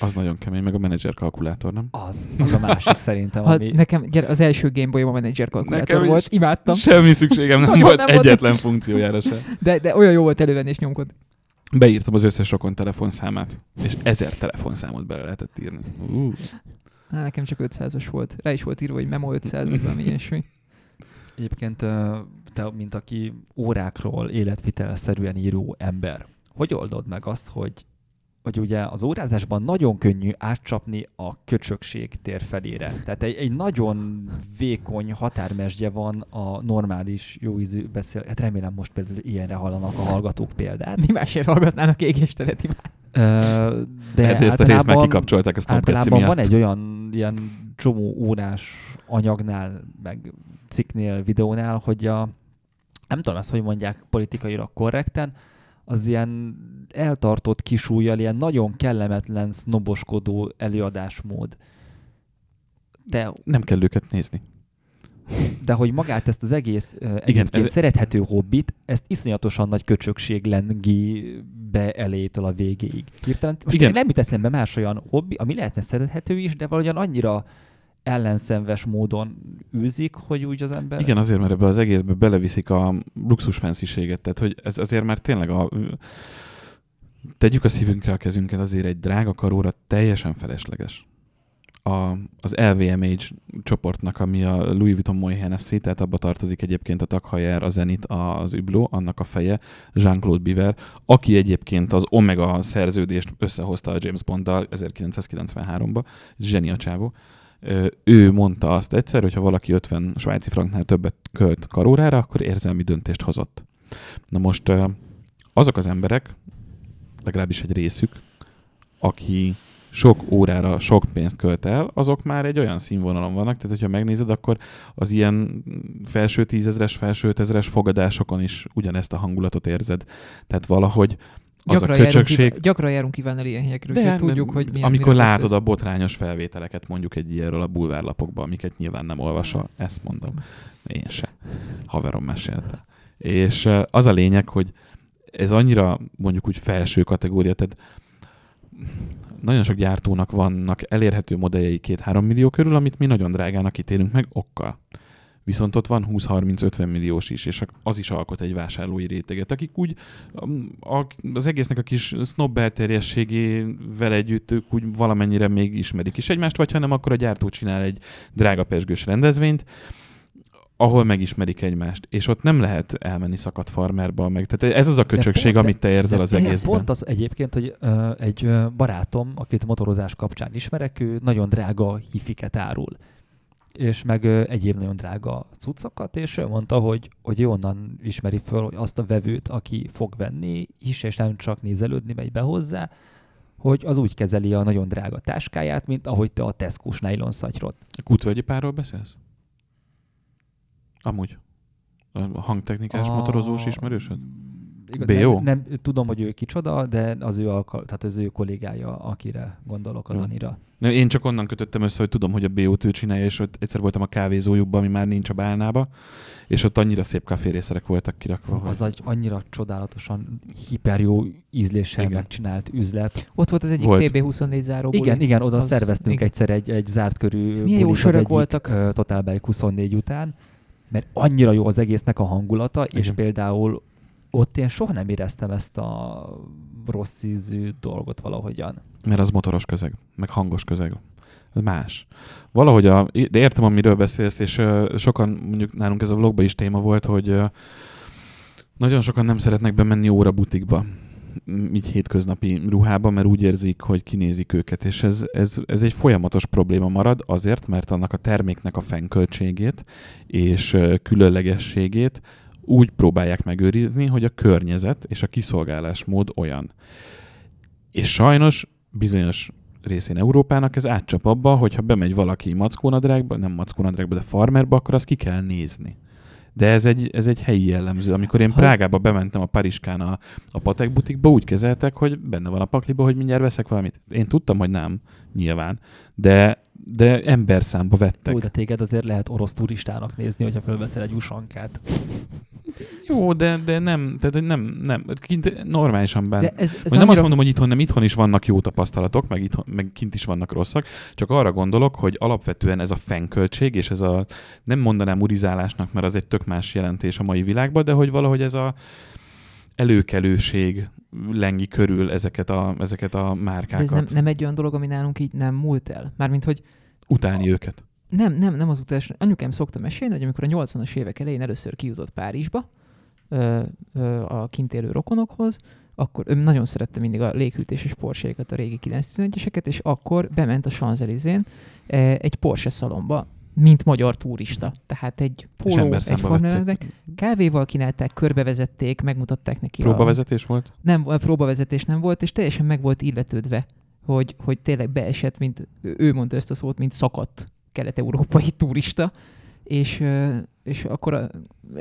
Az nagyon kemény, meg a menedzser kalkulátor, nem? Az, az a másik szerintem, Ha ami... nekem, gyere, az első Gameboy a menedzser kalkulátor Nekem volt, imádtam, Semmi szükségem nem volt nem volt. egyetlen funkciójára sem. de, de olyan jó volt elővenni és nyomkodni. Beírtam az összes rokon telefonszámát, és ezer telefonszámot bele lehetett írni. Uh. Á, nekem csak 500-as volt. Rá is volt írva, hogy Memo 500, vagy valami ilyesmi. Egyébként te, mint aki órákról életvitelszerűen író ember, hogy oldod meg azt, hogy, hogy ugye az órázásban nagyon könnyű átcsapni a köcsökség tér felére. Tehát egy, egy nagyon vékony határmesdje van a normális, jóízű beszél... Hát remélem most például ilyenre hallanak a hallgatók példát. Mi másért hallgatnának égésteret De Lehet, hogy ezt a részt már kikapcsolták a Tom Petzi Általában van egy olyan ilyen csomó órás anyagnál, meg cikknél, videónál, hogy a, nem tudom ezt, hogy mondják politikailag korrekten, az ilyen eltartott kisújjal, ilyen nagyon kellemetlen, sznoboskodó előadásmód. Te Nem kell őket nézni. de hogy magát ezt az egész uh, Igen, ez- szerethető hobbit, ezt iszonyatosan nagy köcsökség lengi be elétől a végéig. Hirtelen most. Igen. nem jut eszembe más olyan hobbi, ami lehetne szerethető is, de valahogyan annyira ellenszenves módon űzik, hogy úgy az ember... Igen, azért, mert ebbe az egészbe beleviszik a luxus fensziséget, tehát hogy ez azért már tényleg a... Tegyük a szívünkre a kezünket, azért egy drága karóra teljesen felesleges. A, az LVMH csoportnak, ami a Louis Vuitton Moët Hennessy, tehát abba tartozik egyébként a Takhajer, a Zenit, az Übló, annak a feje, Jean-Claude Biver, aki egyébként az Omega szerződést összehozta a James Bonddal 1993-ba, zseni a csávó. Ő mondta azt egyszer, hogy ha valaki 50 svájci franknál többet költ karórára, akkor érzelmi döntést hozott. Na most azok az emberek, legalábbis egy részük, aki sok órára sok pénzt költ el, azok már egy olyan színvonalon vannak, tehát hogyha megnézed, akkor az ilyen felső tízezres, felső ezres fogadásokon is ugyanezt a hangulatot érzed. Tehát valahogy az a Gyakran járunk, köcsökség, Iván, gyakran járunk Iván ilyen helyekről, de úgyhogy tudjuk, hogy milyen, amikor látod beszélsz. a botrányos felvételeket mondjuk egy ilyenről a bulvárlapokban, amiket nyilván nem olvasol, ezt mondom. Én se. Haverom mesélte. És az a lényeg, hogy ez annyira mondjuk úgy felső kategória, tehát nagyon sok gyártónak vannak elérhető modelljei 2-3 millió körül, amit mi nagyon drágának ítélünk meg okkal. Viszont ott van 20-30-50 milliós is, és az is alkot egy vásárlói réteget, akik úgy um, az egésznek a kis snob elterjességével együtt ők úgy valamennyire még ismerik is egymást, vagy ha nem, akkor a gyártó csinál egy drága pesgős rendezvényt, ahol megismerik egymást, és ott nem lehet elmenni szakadt farmerba, meg. Tehát ez az a köcsökség, pont- amit te érzel de az egészben. Pont az egyébként, hogy ö, egy barátom, akit motorozás kapcsán ismerek, ő nagyon drága hifiket árul és meg ö, egyéb nagyon drága cuccokat, és ő mondta, hogy, hogy onnan ismeri föl hogy azt a vevőt, aki fog venni is, és nem csak nézelődni megy be hozzá, hogy az úgy kezeli a nagyon drága táskáját, mint ahogy te a Tesco-s nylon szatyrot. Kutvölgyi párról beszélsz? Amúgy. A hangtechnikás, A- motorozós ismerősöd? Igaz, B.O.? Nem, nem, tudom, hogy ő kicsoda, de az ő, alka, tehát az ő kollégája, akire gondolok, a Jó. Danira. Nem, én csak onnan kötöttem össze, hogy tudom, hogy a BO-t ő csinálja, és ott egyszer voltam a kávézójukban, ami már nincs a bálnába, és ott annyira szép kaférészerek voltak kirakva. hogy- Az egy annyira csodálatosan hiper jó ízléssel Igen. megcsinált üzlet. Ott volt az egyik Volt. TB24 záróból. Igen, igen, oda Az- szerveztünk igen. egyszer egy, egy zárt körű Milyen jó sörök egyik voltak. ö, Total Bike 24 után, mert annyira jó az egésznek a hangulata, és Igen. például ott én soha nem éreztem ezt a rossz ízű dolgot valahogyan. Mert az motoros közeg, meg hangos közeg. Más. Valahogy, a, de értem, amiről beszélsz, és sokan, mondjuk nálunk ez a vlogban is téma volt, hogy nagyon sokan nem szeretnek bemenni óra butikba így hétköznapi ruhába, mert úgy érzik, hogy kinézik őket, és ez, ez, ez egy folyamatos probléma marad azért, mert annak a terméknek a fennköltségét és különlegességét úgy próbálják megőrizni, hogy a környezet és a kiszolgálásmód olyan. És sajnos bizonyos részén Európának ez átcsap abba, hogyha bemegy valaki mackónadrágba, nem mackónadrágba, de farmerba, akkor azt ki kell nézni. De ez egy, ez egy helyi jellemző. Amikor én Prágába bementem a Pariskán a, a Patek butikba, úgy kezeltek, hogy benne van a pakliba, hogy mindjárt veszek valamit. Én tudtam, hogy nem, nyilván, de, de emberszámba vettek. Jó, de téged azért lehet orosz turistának nézni, hogyha fölveszel egy usankát. Jó, de, de nem, tehát nem, nem, kint normálisan benne. Ez, ez Hogy nem annyira- azt mondom, hogy itthon nem, itthon is vannak jó tapasztalatok, meg, itthon, meg kint is vannak rosszak, csak arra gondolok, hogy alapvetően ez a fennköltség, és ez a, nem mondanám urizálásnak, mert az egy tök más jelentés a mai világban, de hogy valahogy ez a előkelőség lengi körül ezeket a, ezeket a de márkákat. ez nem, nem egy olyan dolog, ami nálunk így nem múlt el. Mármint, hogy Utálni őket. Nem, nem, nem az utás. Anyukám szokta mesélni, hogy amikor a 80-as évek elején először kijutott Párizsba ö, ö, a kint élő rokonokhoz, akkor ő nagyon szerette mindig a léghűtéses Porsche-kat, a régi 911-eseket, és akkor bement a Champs-Élysén eh, egy Porsche szalomba, mint magyar turista. Tehát egy póló, egy. 1 kávéval kínálták, körbevezették, megmutatták neki a, Próbavezetés volt? nem, a próbavezetés nem volt, és teljesen meg volt illetődve, hogy, hogy tényleg beesett, mint ő mondta ezt a szót, mint szakadt kelet-európai turista, és, és akkor a,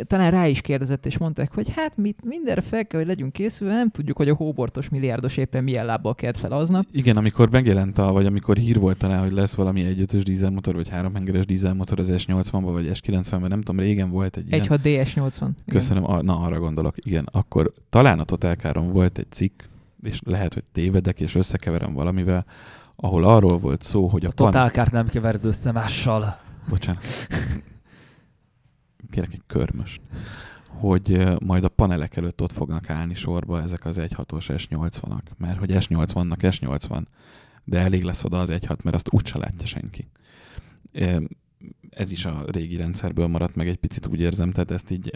talán rá is kérdezett, és mondták, hogy hát mit, mindenre fel kell, hogy legyünk készülve, nem tudjuk, hogy a hóbortos milliárdos éppen milyen lábbal kelt fel aznap. Igen, amikor megjelent, a, vagy amikor hír volt talán, hogy lesz valami egyötös dízelmotor, vagy háromhengeres dízelmotor az S80-ban, vagy S90-ben, nem tudom, régen volt egy ilyen. 1.6 DS80. Igen. Köszönöm, a, na arra gondolok, igen. Akkor talán a Total Car-on volt egy cikk, és lehet, hogy tévedek, és összekeverem valamivel, ahol arról volt szó, hogy a, A totálkárt nem kevered össze mással. bocsánat, *laughs* kérek egy körmöst, hogy majd a panelek előtt ott fognak állni sorba ezek az 1.6-os S80-ak, mert hogy S80-nak S80, de elég lesz oda az 1.6, mert azt úgyse látja senki. Ez is a régi rendszerből maradt meg egy picit, úgy érzem, tehát ezt így...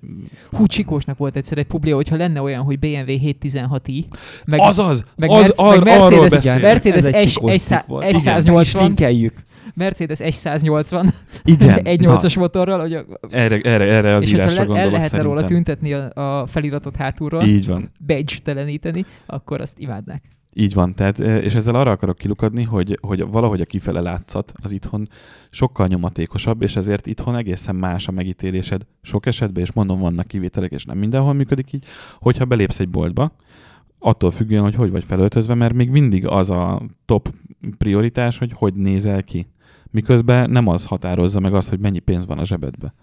Hú, Csikósnak volt egyszer egy publia, hogyha lenne olyan, hogy BMW 716i, meg, Azaz! meg, az, Merc- ar, meg Mercedes. Mercedes Ez egy S, Csikós S, cikk volt. Igen, Meg is 180, linkeljük. Mercedes S180, Igen. *laughs* egy Na, 8-as motorral, hogy a, erre, erre, erre az és írásra le, el lehetne róla tüntetni a, a feliratot hátulról, Így van. badge teleníteni, akkor azt imádnák. Így van, tehát, eh, és ezzel arra akarok kilukadni, hogy, hogy valahogy a kifele látszat az itthon sokkal nyomatékosabb, és ezért itthon egészen más a megítélésed sok esetben, és mondom, vannak kivételek, és nem mindenhol működik így, hogyha belépsz egy boltba, attól függően, hogy hogy vagy felöltözve, mert még mindig az a top prioritás, hogy hogy nézel ki. Miközben nem az határozza meg azt, hogy mennyi pénz van a zsebedbe.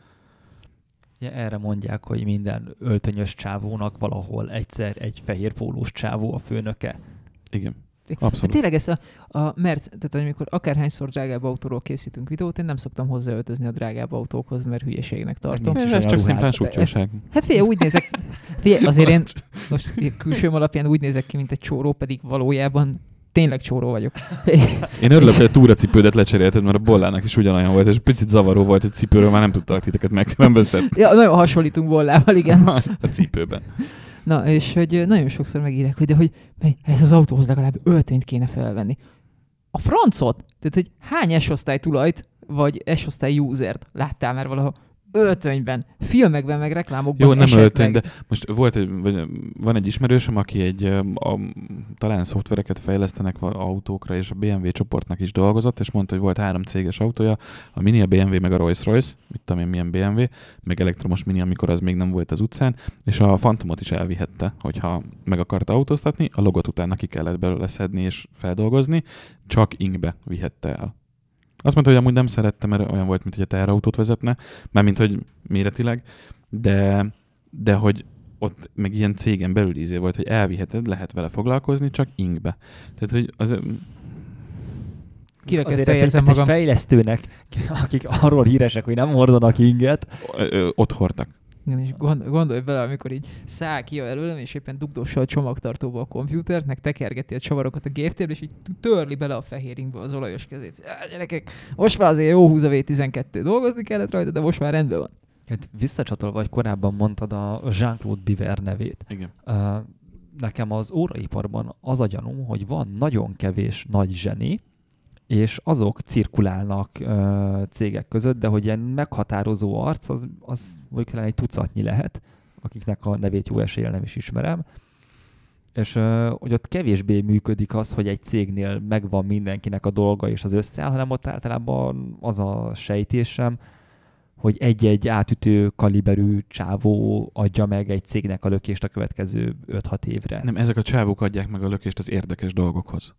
Ugye erre mondják, hogy minden öltönyös csávónak valahol egyszer egy fehér pólós csávó a főnöke. Igen. Hát Abszolút. tényleg ez a, a Merc, tehát amikor akárhányszor drágább autóról készítünk videót, én nem szoktam hozzáöltözni a drágább autókhoz, mert hülyeségnek tartom. Ez olyan csak szimplán sutyóság. Hát figyelj, úgy nézek, figyelj, azért én *laughs* most külsőm alapján úgy nézek ki, mint egy csóró, pedig valójában tényleg csóró vagyok. *laughs* Én örülök, hogy a túracipődet lecserélted, mert a bollának is ugyanolyan volt, és picit zavaró volt, hogy cipőről már nem tudtak titeket megkülönböztetni Ja, nagyon hasonlítunk bollával, igen. *laughs* a cipőben. Na, és hogy nagyon sokszor megírják, hogy de hogy ez az autóhoz legalább öltönyt kéne felvenni. A francot? Tehát, hogy hány S-osztály tulajt, vagy S-osztály usert láttál már valahol öltönyben, filmekben, meg reklámokban Jó, nem esetleg. öltöny, de most volt egy, vagy van egy ismerősöm, aki egy, a, talán szoftvereket fejlesztenek autókra, és a BMW csoportnak is dolgozott, és mondta, hogy volt három céges autója, a Mini, a BMW, meg a Rolls-Royce, mit tudom én, milyen BMW, meg elektromos Mini, amikor az még nem volt az utcán, és a Phantomot is elvihette, hogyha meg akarta autóztatni, a logot utána ki kellett belőle szedni és feldolgozni, csak inkbe vihette el. Azt mondta, hogy amúgy nem szerette, mert olyan volt, mint hogy a teherautót vezetne, mármint, hogy méretileg, de, de hogy ott meg ilyen cégen belül ízé volt, hogy elviheted, lehet vele foglalkozni, csak inkbe. Tehát, hogy az, Kirekesztve Azért ezt, egy- érzem ezt egy magam. fejlesztőnek, akik arról híresek, hogy nem hordanak inget, ö, ö, ott hordtak. Igen, és gond, gondolj bele, amikor így száll ki előlem, és éppen dugdossa a csomagtartóba a komputert, meg tekergeti a csavarokat a géptérbe, és így törli bele a fehéringbe az olajos kezét. Á, gyerekek, most már azért jó húz a V12, dolgozni kellett rajta, de most már rendben van. hát visszacsatolva, hogy korábban mondtad a Jean-Claude Biver nevét. Igen. Ö, Nekem az óraiparban az a gyanúm, hogy van nagyon kevés nagy zseni, és azok cirkulálnak ö, cégek között, de hogy ilyen meghatározó arc, az, az mondjuk egy tucatnyi lehet, akiknek a nevét jó eséllyel nem is ismerem. És hogy ott kevésbé működik az, hogy egy cégnél megvan mindenkinek a dolga és az összeáll, hanem ott általában az a sejtésem, hogy egy-egy átütő kaliberű csávó adja meg egy cégnek a lökést a következő 5-6 évre. Nem, ezek a csávók adják meg a lökést az érdekes dolgokhoz.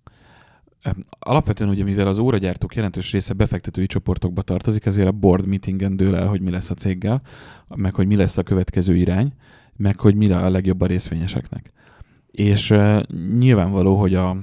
Alapvetően ugye, mivel az óragyártók jelentős része befektetői csoportokba tartozik, ezért a board meetingen dől el, hogy mi lesz a céggel, meg hogy mi lesz a következő irány, meg hogy mi a legjobb a részvényeseknek. És uh, nyilvánvaló, hogy a,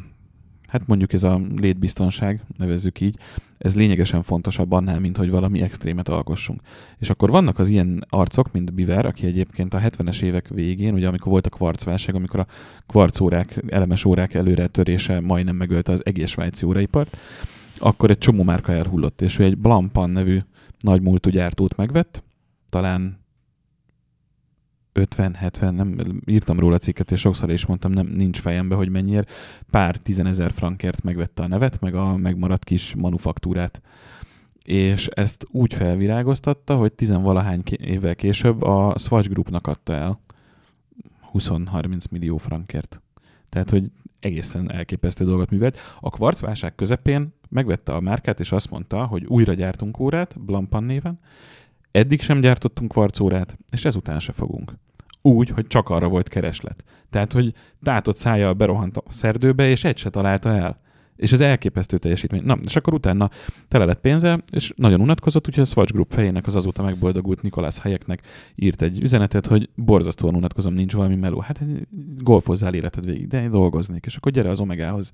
hát mondjuk ez a létbiztonság, nevezzük így, ez lényegesen fontosabb annál, mint hogy valami extrémet alkossunk. És akkor vannak az ilyen arcok, mint Biver, aki egyébként a 70-es évek végén, ugye amikor volt a kvarcválság, amikor a kvarcórák, elemes órák előre törése majdnem megölte az egész svájci óraipart, akkor egy csomó márka elhullott, és ő egy Blampan nevű nagy múltú gyártót megvett, talán 50-70, nem írtam róla cikket, és sokszor is mondtam, nem, nincs fejembe, hogy mennyiért. Pár tizenezer frankért megvette a nevet, meg a megmaradt kis manufaktúrát. És ezt úgy felvirágoztatta, hogy tizenvalahány évvel később a Swatch Groupnak adta el 20-30 millió frankért. Tehát, hogy egészen elképesztő dolgot művelt. A kvarcválság közepén megvette a márkát, és azt mondta, hogy újra gyártunk órát, Blampan néven, Eddig sem gyártottunk kvarcórát, és ezután se fogunk. Úgy, hogy csak arra volt kereslet. Tehát, hogy tátott szájjal berohant a szerdőbe, és egy se találta el. És ez elképesztő teljesítmény. Na, és akkor utána tele lett pénze, és nagyon unatkozott, úgyhogy a Swatch Group fejének az azóta megboldogult Nikolász Hayeknek írt egy üzenetet, hogy borzasztóan unatkozom, nincs valami meló. Hát golfozzál életed végig, de én dolgoznék. És akkor gyere az Omegához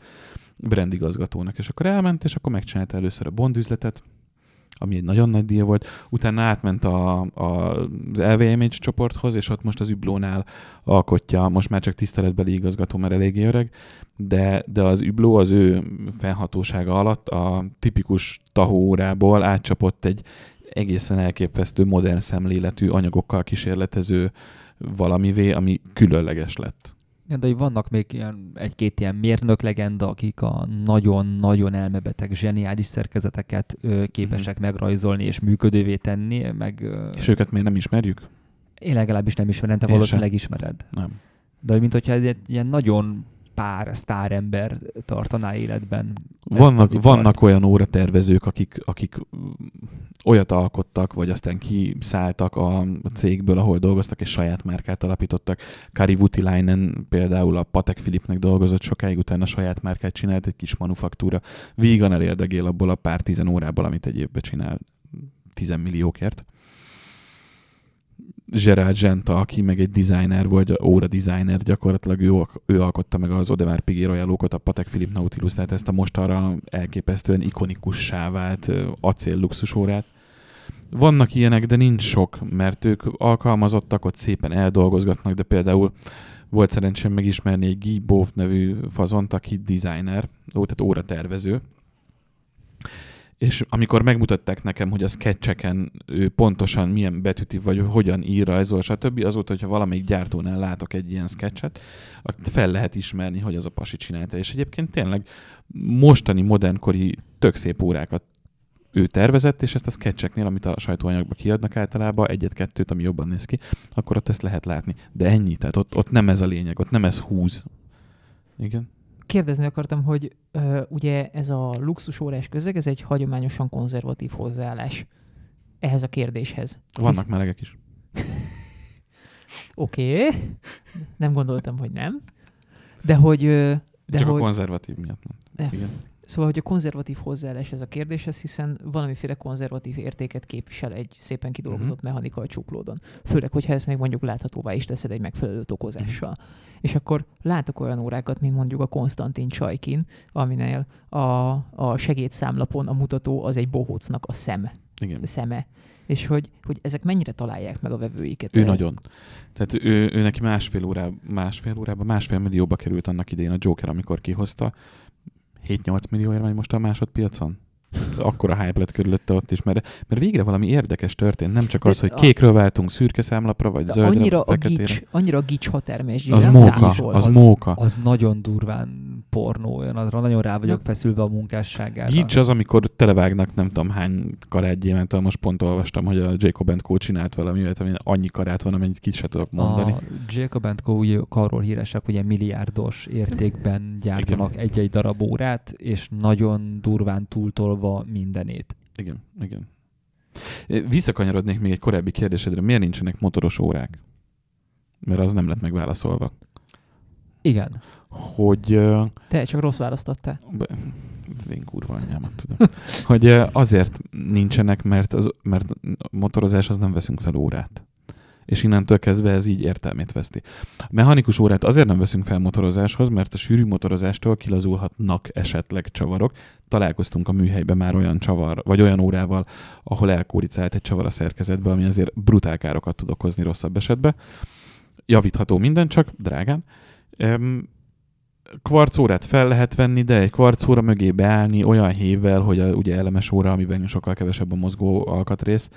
brandigazgatónak. És akkor elment, és akkor megcsinálta először a Bond üzletet, ami egy nagyon nagy díj volt. Utána átment a, a, az LVMH csoporthoz, és ott most az Üblónál alkotja, most már csak tiszteletbeli igazgató, mert eléggé öreg, de, de az Übló az ő felhatósága alatt a tipikus tahóórából átcsapott egy egészen elképesztő modern szemléletű anyagokkal kísérletező valamivé, ami különleges lett. Igen, de vannak még ilyen, egy-két ilyen mérnök legenda, akik a nagyon-nagyon elmebeteg, zseniális szerkezeteket ö, képesek mm-hmm. megrajzolni és működővé tenni. Meg, ö, és őket miért nem ismerjük? Én legalábbis nem ismerem, te valószínűleg ismered. Nem. De mint hogyha ez egy ilyen nagyon pár sztárember tartaná életben. Vannak, vannak olyan óratervezők, akik, akik olyat alkottak, vagy aztán kiszálltak a cégből, ahol dolgoztak, és saját márkát alapítottak. Kari Vutilainen például a Patek Philipnek dolgozott sokáig, utána saját márkát csinált, egy kis manufaktúra. Vígan elérdegél abból a pár tizen órából, amit egy évben csinál tizenmilliókért. Gerard Genta, aki meg egy designer vagy óra designer, gyakorlatilag ő, ő alkotta meg az Odemar Piguet royal a Patek Philippe Nautilus, tehát ezt a most arra elképesztően ikonikussá vált acél luxusórát. Vannak ilyenek, de nincs sok, mert ők alkalmazottak, ott szépen eldolgozgatnak, de például volt szerencsém megismerni egy Guy Bove nevű fazont, aki designer, ó, tehát óratervező, és amikor megmutatták nekem, hogy a sketcheken ő pontosan milyen betűtív, vagy hogyan ír, rajzol, stb., azóta, hogyha valamelyik gyártónál látok egy ilyen sketchet, fel lehet ismerni, hogy az a pasi csinálta. És egyébként tényleg mostani modernkori tök szép órákat ő tervezett, és ezt a sketcheknél, amit a sajtóanyagba kiadnak általában, egyet-kettőt, ami jobban néz ki, akkor ott ezt lehet látni. De ennyi, tehát ott, ott nem ez a lényeg, ott nem ez húz. Igen kérdezni akartam, hogy uh, ugye ez a luxusórás közeg, ez egy hagyományosan konzervatív hozzáállás ehhez a kérdéshez. Vannak Hisz... melegek is. *laughs* Oké, okay. nem gondoltam, hogy nem. De hogy... De Csak hogy... a konzervatív miatt. Igen. Szóval, hogy a konzervatív hozzáállás ez a kérdéshez, hiszen valamiféle konzervatív értéket képvisel egy szépen kidolgozott uh-huh. mechanikai csuklódon. Főleg, hogyha ezt még mondjuk láthatóvá is teszed egy megfelelő tokozással. Uh-huh. És akkor látok olyan órákat, mint mondjuk a Konstantin Csajkin, aminél a, a segédszámlapon a mutató az egy bohócnak a szem. Igen. szeme. És hogy, hogy ezek mennyire találják meg a vevőiket? Ő el? nagyon. Tehát ő, ő neki másfél, órá, másfél órában, másfél millióba került annak idején a Joker, amikor kihozta. 7-8 millióért megy most a másodpiacon? akkora hype lett körülötte ott is, mert, mert végre valami érdekes történt, nem csak az, hogy kékről váltunk szürke számlapra, vagy zöldre, annyira a gics, annyira a gics hatermes. Az móka, az, az móka. Az nagyon durván pornó, olyan azra nagyon rá vagyok feszülve a munkásságára. Gics az, amikor televágnak nem tudom hány karát most pont olvastam, hogy a Jacob Co csinált valami, ami annyi karát van, amennyit kicsit se tudok mondani. A Jacob Co ugye arról híresek, hogy ilyen milliárdos értékben gyártanak egy-egy darab órát, és nagyon durván túltolva tolva mindenét. Igen, igen. Visszakanyarodnék még egy korábbi kérdésedre, miért nincsenek motoros órák? Mert az nem lett megválaszolva. Igen. Hogy... Te csak rossz választottál. Én kurva anyámat tudom. hogy azért nincsenek, mert, az, mert motorozás az nem veszünk fel órát és innentől kezdve ez így értelmét veszti. A mechanikus órát azért nem veszünk fel motorozáshoz, mert a sűrű motorozástól kilazulhatnak esetleg csavarok. Találkoztunk a műhelyben már olyan csavar, vagy olyan órával, ahol elkóricált egy csavar a szerkezetbe, ami azért brutál károkat tud okozni rosszabb esetben. Javítható minden, csak drágán. Um, kvarcórát fel lehet venni, de egy kvarcóra mögé beállni olyan hévvel, hogy a ugye elemes óra, amiben sokkal kevesebb a mozgó alkatrész,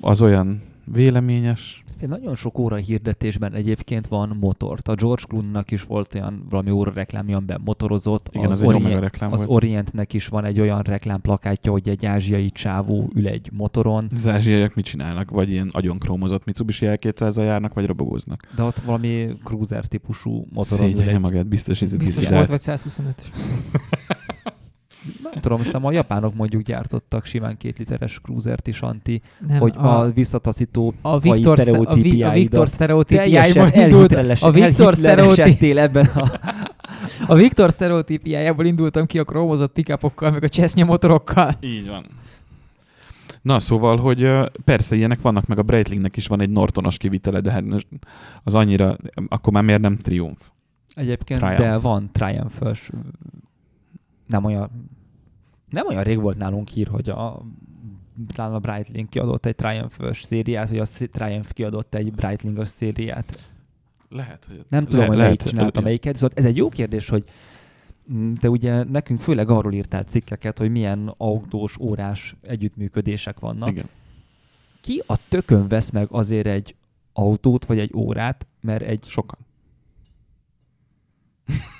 az olyan véleményes, nagyon sok óra hirdetésben egyébként van motort. A George Clooney-nak is volt olyan valami óra reklámja, amiben motorozott. Igen, az, az, Orient, reklám az volt. Orientnek is van egy olyan reklámplakátja, hogy egy ázsiai csávó ül egy motoron. Az ázsiaiak mit csinálnak? Vagy ilyen agyon krómozott Mitsubishi L200 járnak, vagy robogóznak? De ott valami cruiser típusú motoron Szégyelje magát, biztos, hogy Biztos volt, vagy 125 *laughs* Nem tudom, aztán a japánok mondjuk gyártottak simán két literes cruisert is, Anti, Nem, hogy a, a visszataszító a Viktor, szte- a, Vi- a sztereotípiáidat Viktor sztereotípiájából teljesen indult, *laughs* a Viktor sztereotíp, elhitleresedtél ebben a... a Viktor sztereotípiájából indultam ki a krómozott pickupokkal, meg a Csesznya motorokkal. Így van. Na, szóval, hogy persze ilyenek vannak, meg a Breitlingnek is van egy Nortonos kivitele, de hát az annyira, akkor már miért nem triumf? Egyébként, Triumph. de van triumph nem olyan, nem olyan rég volt nálunk hír, hogy a talán a Breitling kiadott egy triumph szériát, hogy a Triumph kiadott egy breitling szériát. Lehet, hogy... Nem tudom, le- hogy lehet, melyik csinálta melyiket, szóval ez egy jó kérdés, hogy mm, de ugye nekünk főleg arról írtál cikkeket, hogy milyen autós, órás együttműködések vannak. Igen. Ki a tökön vesz meg azért egy autót vagy egy órát, mert egy Sokan. *laughs*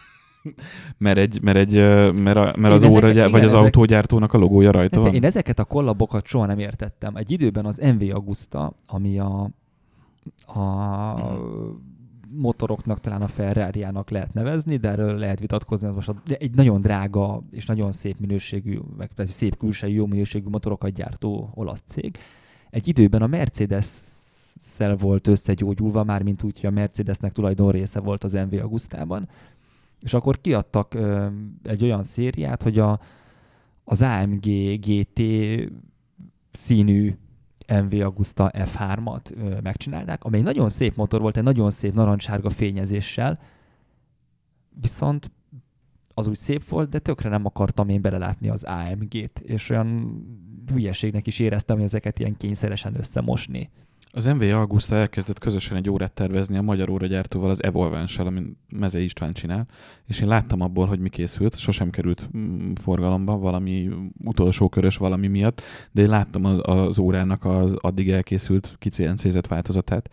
mert, egy, mert, egy, mert, a, mert Én az ezeket- óra, igen, vagy az ezek- autógyártónak a logója rajta Hát van? én ezeket a kollabokat soha nem értettem. Egy időben az MV Agusta, ami a, a motoroknak talán a ferrari lehet nevezni, de erről lehet vitatkozni, az most egy nagyon drága és nagyon szép minőségű, meg tehát szép külsejű, jó minőségű motorokat gyártó olasz cég. Egy időben a Mercedes-szel volt összegyógyulva, mármint úgy, hogy a Mercedesnek tulajdon része volt az MV Agustában, és akkor kiadtak ö, egy olyan szériát, hogy a, az AMG GT színű MV Agusta F3-at ö, megcsinálták, amely nagyon szép motor volt, egy nagyon szép narancssárga fényezéssel, viszont az úgy szép volt, de tökre nem akartam én belelátni az AMG-t, és olyan hülyeségnek is éreztem, hogy ezeket ilyen kényszeresen összemosni. Az MV Augusta elkezdett közösen egy órát tervezni a magyar óragyártóval, az Evolvence-sel, amit Meze István csinál, és én láttam abból, hogy mi készült, sosem került mm, forgalomba valami utolsó körös valami miatt, de én láttam az, az órának az addig elkészült kiciencézett változatát,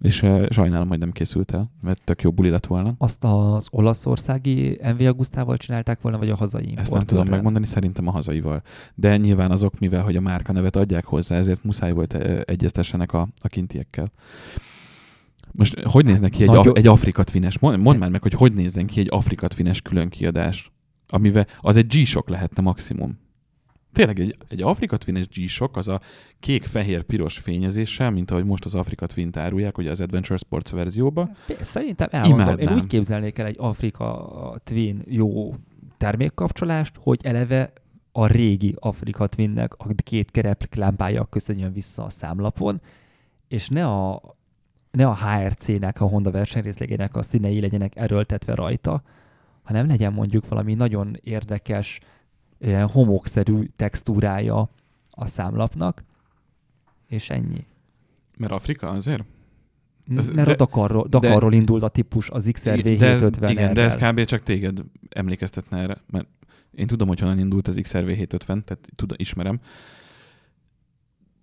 és uh, sajnálom, hogy nem készült el, mert tök jó buli lett volna. Azt az olaszországi MV Agustával csinálták volna, vagy a hazai Ezt nem tudom megmondani, szerintem a hazaival. De nyilván azok, mivel hogy a márka nevet adják hozzá, ezért muszáj volt ö, egyeztessenek a, a kintiekkel. Most hogy néznek ki egy, a, egy Afrika Twines? Mondd, mondd már meg, hogy hogy nézzen ki egy Afrika Twines külön kiadás, amivel az egy G-Shock lehetne maximum. Tényleg egy, egy Afrika Twines G-Shock az a kék-fehér-piros fényezéssel, mint ahogy most az Afrika Twin-t árulják, ugye az Adventure Sports verzióba. Szerintem elmondom. Én úgy képzelnék el egy Afrika Twin jó termékkapcsolást, hogy eleve a régi Afrika Twinnek a két kereplámpája köszönjön vissza a számlapon, és ne a, ne a HRC-nek, a Honda versenyrészlegének a színei legyenek erőltetve rajta, hanem legyen mondjuk valami nagyon érdekes, ilyen homokszerű textúrája a számlapnak, és ennyi. Mert Afrika azért? Ez- Mert de- a Dakarról, de- Dakarról indult a típus, az XRV Igen, de ez- 750 Igen, de ez errel. kb. csak téged emlékeztetne erre, mert én tudom, hogy honnan indult az XRV 750, tehát tudom, ismerem,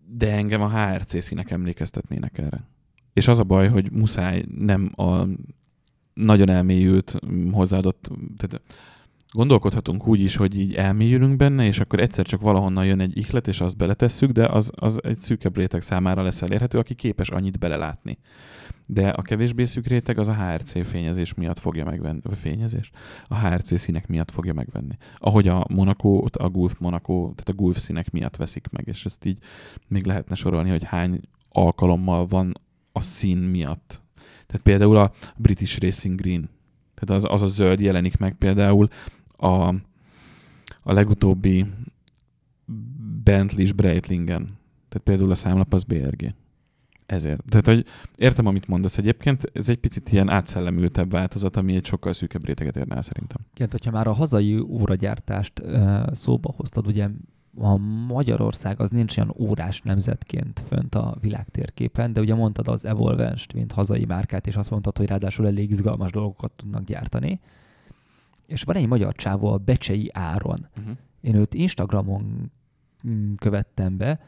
de engem a HRC színek emlékeztetnének erre. És az a baj, hogy muszáj nem a nagyon elmélyült, hozzáadott, tehát gondolkodhatunk úgy is, hogy így elmélyülünk benne, és akkor egyszer csak valahonnan jön egy ihlet, és azt beletesszük, de az, az egy szűkebb réteg számára lesz elérhető, aki képes annyit belelátni. De a kevésbé szűk réteg az a HRC fényezés miatt fogja megvenni, vagy fényezés, a HRC színek miatt fogja megvenni. Ahogy a Monaco, a Gulf Monaco, tehát a Gulf színek miatt veszik meg, és ezt így még lehetne sorolni, hogy hány alkalommal van a szín miatt. Tehát például a British Racing Green, tehát az, az a zöld jelenik meg például a, a legutóbbi Bentley-s Breitlingen. Tehát például a számlap az BRG. Ezért. Tehát, hogy értem, amit mondasz egyébként, ez egy picit ilyen átszellemültebb változat, ami egy sokkal szűkebb réteget érne el szerintem. Igen, hogyha már a hazai óragyártást ö, szóba hoztad, ugye a Magyarország az nincs olyan órás nemzetként fönt a világtérképen, de ugye mondtad az Evolvence-t, mint hazai márkát, és azt mondtad, hogy ráadásul elég izgalmas dolgokat tudnak gyártani. És van egy magyar csávó, a Becsei Áron. Uh-huh. Én őt Instagramon mm, követtem be.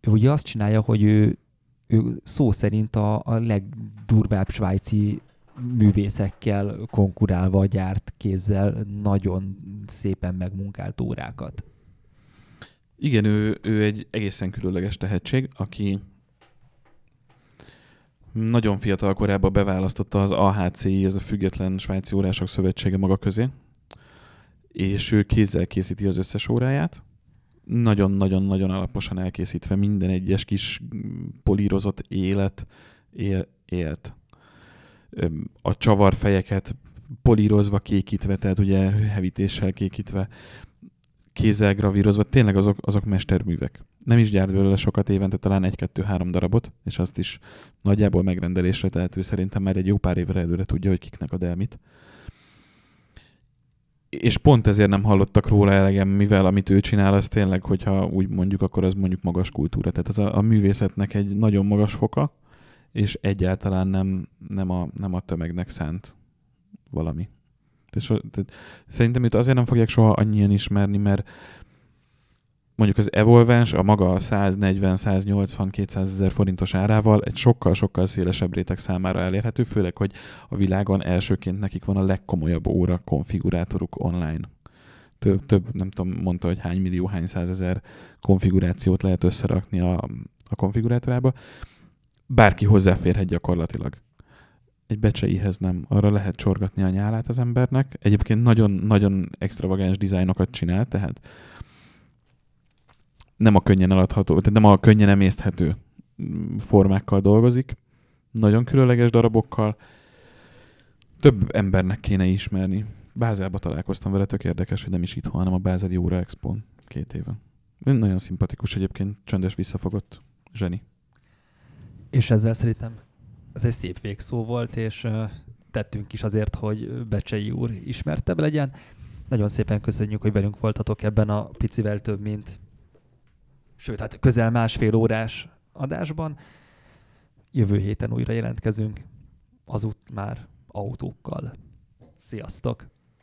Ő ugye azt csinálja, hogy ő, ő szó szerint a, a legdurvább svájci művészekkel konkurálva gyárt kézzel nagyon szépen megmunkált órákat. Igen, ő, ő egy egészen különleges tehetség, aki nagyon fiatal korában beválasztotta az AHCI, az a Független Svájci Órások Szövetsége maga közé, és ő kézzel készíti az összes óráját, nagyon-nagyon-nagyon alaposan elkészítve minden egyes kis polírozott élet él, élt. A csavarfejeket polírozva, kékítve, tehát ugye hevítéssel kékítve, kézzel gravírozva, tényleg azok, azok mesterművek. Nem is gyárt belőle sokat évente, talán egy-kettő-három darabot, és azt is nagyjából megrendelésre tehető szerintem már egy jó pár évre előre tudja, hogy kiknek ad el mit és pont ezért nem hallottak róla elegem, mivel amit ő csinál, az tényleg, hogyha úgy mondjuk, akkor az mondjuk magas kultúra. Tehát ez a, a művészetnek egy nagyon magas foka, és egyáltalán nem, nem, a, nem a tömegnek szánt valami. Tehát, tehát szerintem őt azért nem fogják soha annyian ismerni, mert mondjuk az Evolvens a maga 140-180-200 ezer forintos árával egy sokkal-sokkal szélesebb réteg számára elérhető, főleg, hogy a világon elsőként nekik van a legkomolyabb óra konfigurátoruk online. Több, több nem tudom, mondta, hogy hány millió, hány százezer konfigurációt lehet összerakni a, a konfigurátorába. Bárki hozzáférhet gyakorlatilag. Egy becseihez nem. Arra lehet csorgatni a nyálát az embernek. Egyébként nagyon-nagyon extravagáns dizájnokat csinál, tehát nem a könnyen eladható, tehát nem a könnyen emészthető formákkal dolgozik, nagyon különleges darabokkal, több embernek kéne ismerni. Bázelba találkoztam vele, tök érdekes, hogy nem is itthon, hanem a Bázeli Óra expo két éve. Nagyon szimpatikus egyébként, csöndes visszafogott zseni. És ezzel szerintem ez egy szép végszó volt, és tettünk is azért, hogy Becsei úr ismertebb legyen. Nagyon szépen köszönjük, hogy velünk voltatok ebben a picivel több, mint sőt, hát közel másfél órás adásban. Jövő héten újra jelentkezünk, azút már autókkal. Sziasztok!